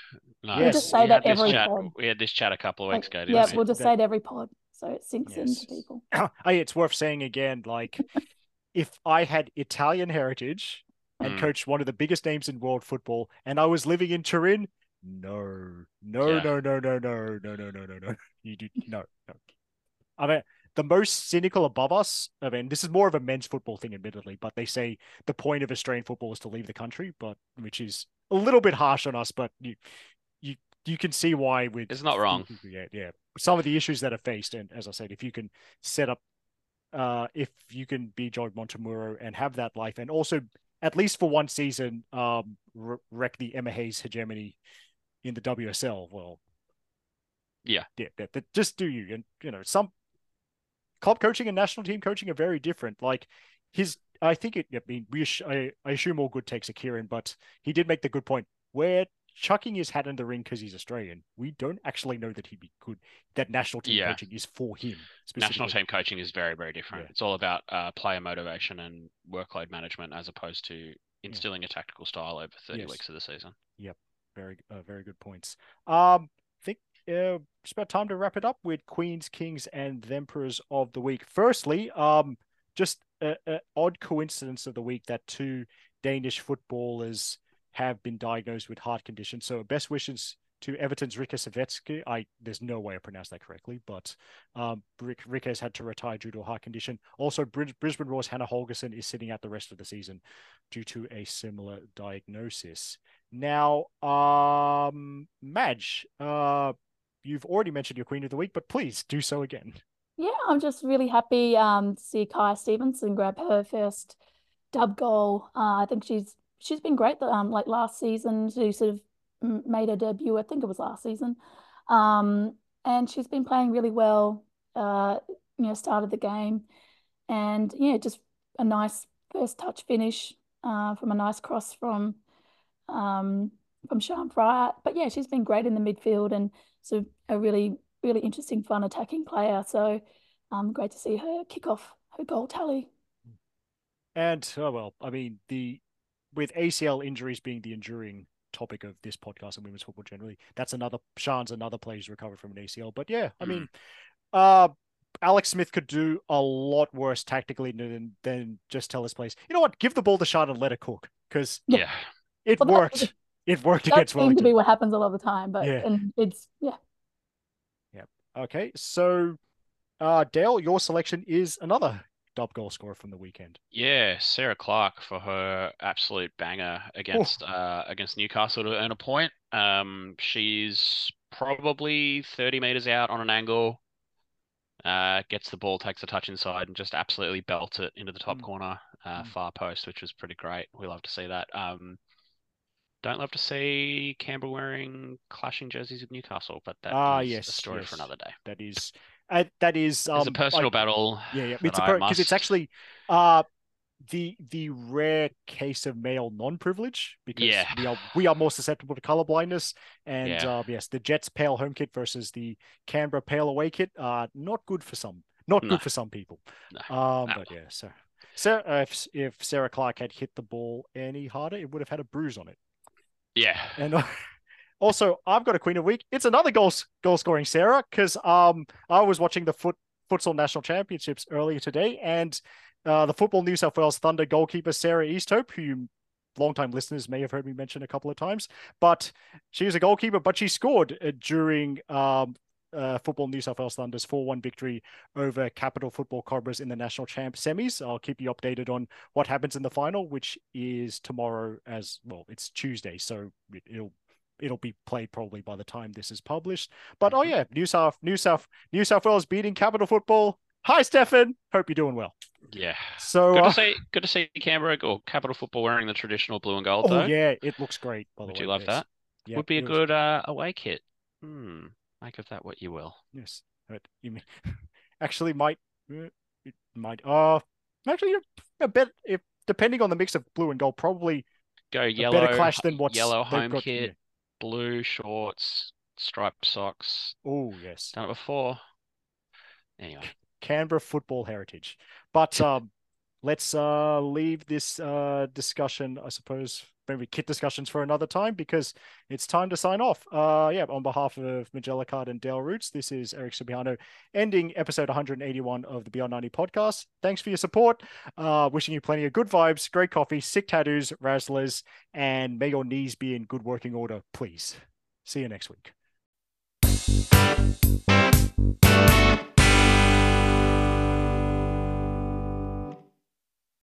No, We'll just say we that every chat. pod. We had this chat a couple of Like, weeks ago. yeah, we? we'll just That- say it every pod, so it sinks Yes. into people. Hey, it's worth saying again. Like, if I had Italian heritage and Mm. coached one of the biggest names in world football, and I was living in Turin, no, no, Yeah. no, no, no, no, no, no, no, no, no. You do no, no. I mean, the most cynical above us. I mean, this is more of a men's football thing, admittedly, but they say the point of Australian football is to leave the country, but which is a little bit harsh on us. But you, you, you can see why with It's not wrong. Yeah, yeah. Some of the issues that are faced, and as I said, if you can set up uh, if you can be John Montemurro and have that life, and also at least for one season, um, wreck the Emma Hayes hegemony in the WSL. Well, yeah, yeah, yeah, that just do you, and you know, some club coaching and national team coaching are very different. Like his, I think it. I mean, we, I, I assume all good takes are Kieran, but he did make the good point. Where chucking his hat in the ring because he's Australian, we don't actually know that he'd be good. That national team yeah. coaching is for him. National team coaching is very, very different. Yeah. It's all about uh, player motivation and workload management as opposed to instilling yeah. a tactical style over 30 yes. weeks of the season. Yep. Very, uh, very good points. Um, uh, it's about time to wrap it up with Queens, Kings, and the Emperors of the Week. Firstly, um, just an odd coincidence of the week that two Danish footballers have been diagnosed with heart conditions. So best wishes to Everton's Rikke Savetsky. I there's no way I pronounced that correctly, but um, Rick has had to retire due to a heart condition. Also, Brisbane Roar's Hannah Holgersen is sitting out the rest of the season due to a similar diagnosis. Now, um, Maj, uh, you've already mentioned your Queen of the Week, but please do so again. Yeah, I'm just really happy um, to see Kyah Stevenson grab her first dub goal. Uh, I think she's she's been great. Um, like last season, she sort of made her debut. I think it was last season, um, and she's been playing really well. Uh, you know, started the game, and yeah, just a nice first touch finish uh, from a nice cross from um, from Sharn Freier. But yeah, she's been great in the midfield and sort of a really really interesting, fun attacking player. So um, great to see her kick off her goal tally. And oh well, I mean the with ACL injuries being the enduring topic of this podcast and women's football generally, that's another Sharn's another player who's recovered from an ACL. But yeah, I mean, hmm. uh, Alex Smith could do a lot worse tactically than than just tell his place. You know what? Give the ball to Sian and let it cook because yeah, it well, worked. That, it worked that against Wellington. to be what happens a lot of the time, but yeah. and it's yeah. Yeah. Okay. So, uh, Dale, your selection is another dub goal scorer from the weekend. Yeah, Sarah Clark for her absolute banger against uh, against Newcastle to earn a point. Um, she's probably 30 meters out on an angle. Uh, gets the ball, takes a touch inside, and just absolutely belts it into the top mm. corner, uh, mm. far post, which was pretty great. We love to see that. Um, don't love to see Canberra wearing clashing jerseys with Newcastle, but that ah, is yes, a story yes. for another day. That is uh, that is um, it's a personal battle. Yeah, yeah. It's because must... it's actually uh the the rare case of male non-privilege because yeah. we are we are more susceptible to color blindness and yeah. uh, yes the jets pale home kit versus the canberra pale away kit uh not good for some not no. good for some people no. um no. but yeah so uh, if, if sarah clark had hit the ball any harder it would have had a bruise on it yeah and Also, I've got a queen of week. It's another goal goal scoring Sarah because um I was watching the foot futsal national championships earlier today, and uh, the football New South Wales Thunder goalkeeper Sarah Easthope, who long-time listeners may have heard me mention a couple of times, but she's a goalkeeper, but she scored uh, during um, uh, Football New South Wales Thunder's 4 1 victory over Capital Football Cobras in the National Champ semis. I'll keep you updated on what happens in the final, which is tomorrow as well. It's Tuesday, so it'll it'll be played probably by the time this is published. But oh mm-hmm. yeah, New South New South New South Wales beating Capital Football. Hi Stefan, hope you're doing well. Yeah. So good to uh, see good to see Canberra or Capital Football wearing the traditional blue and gold. Oh though. yeah, it looks great. By the Would way, you love yes. that? Yep, Would be a good uh, away kit. Hmm. Make of that what you will. Yes. But you mean actually might uh, it might uh actually a bit if depending on the mix of blue and gold probably go yellow better clash than what's yellow home got, kit. Yeah blue shorts, striped socks. Oh yes, done it before. Anyway, Canberra football heritage. But um, let's uh leave this uh discussion, I suppose, maybe kit discussions for another time because it's time to sign off. Uh, yeah, on behalf of Magella and Dale Roots, this is Eric Subiano ending episode 181 of the Beyond 90 podcast. Thanks for your support. Uh, wishing you plenty of good vibes, great coffee, sick tattoos, razzlers, and may your knees be in good working order, please. See you next week.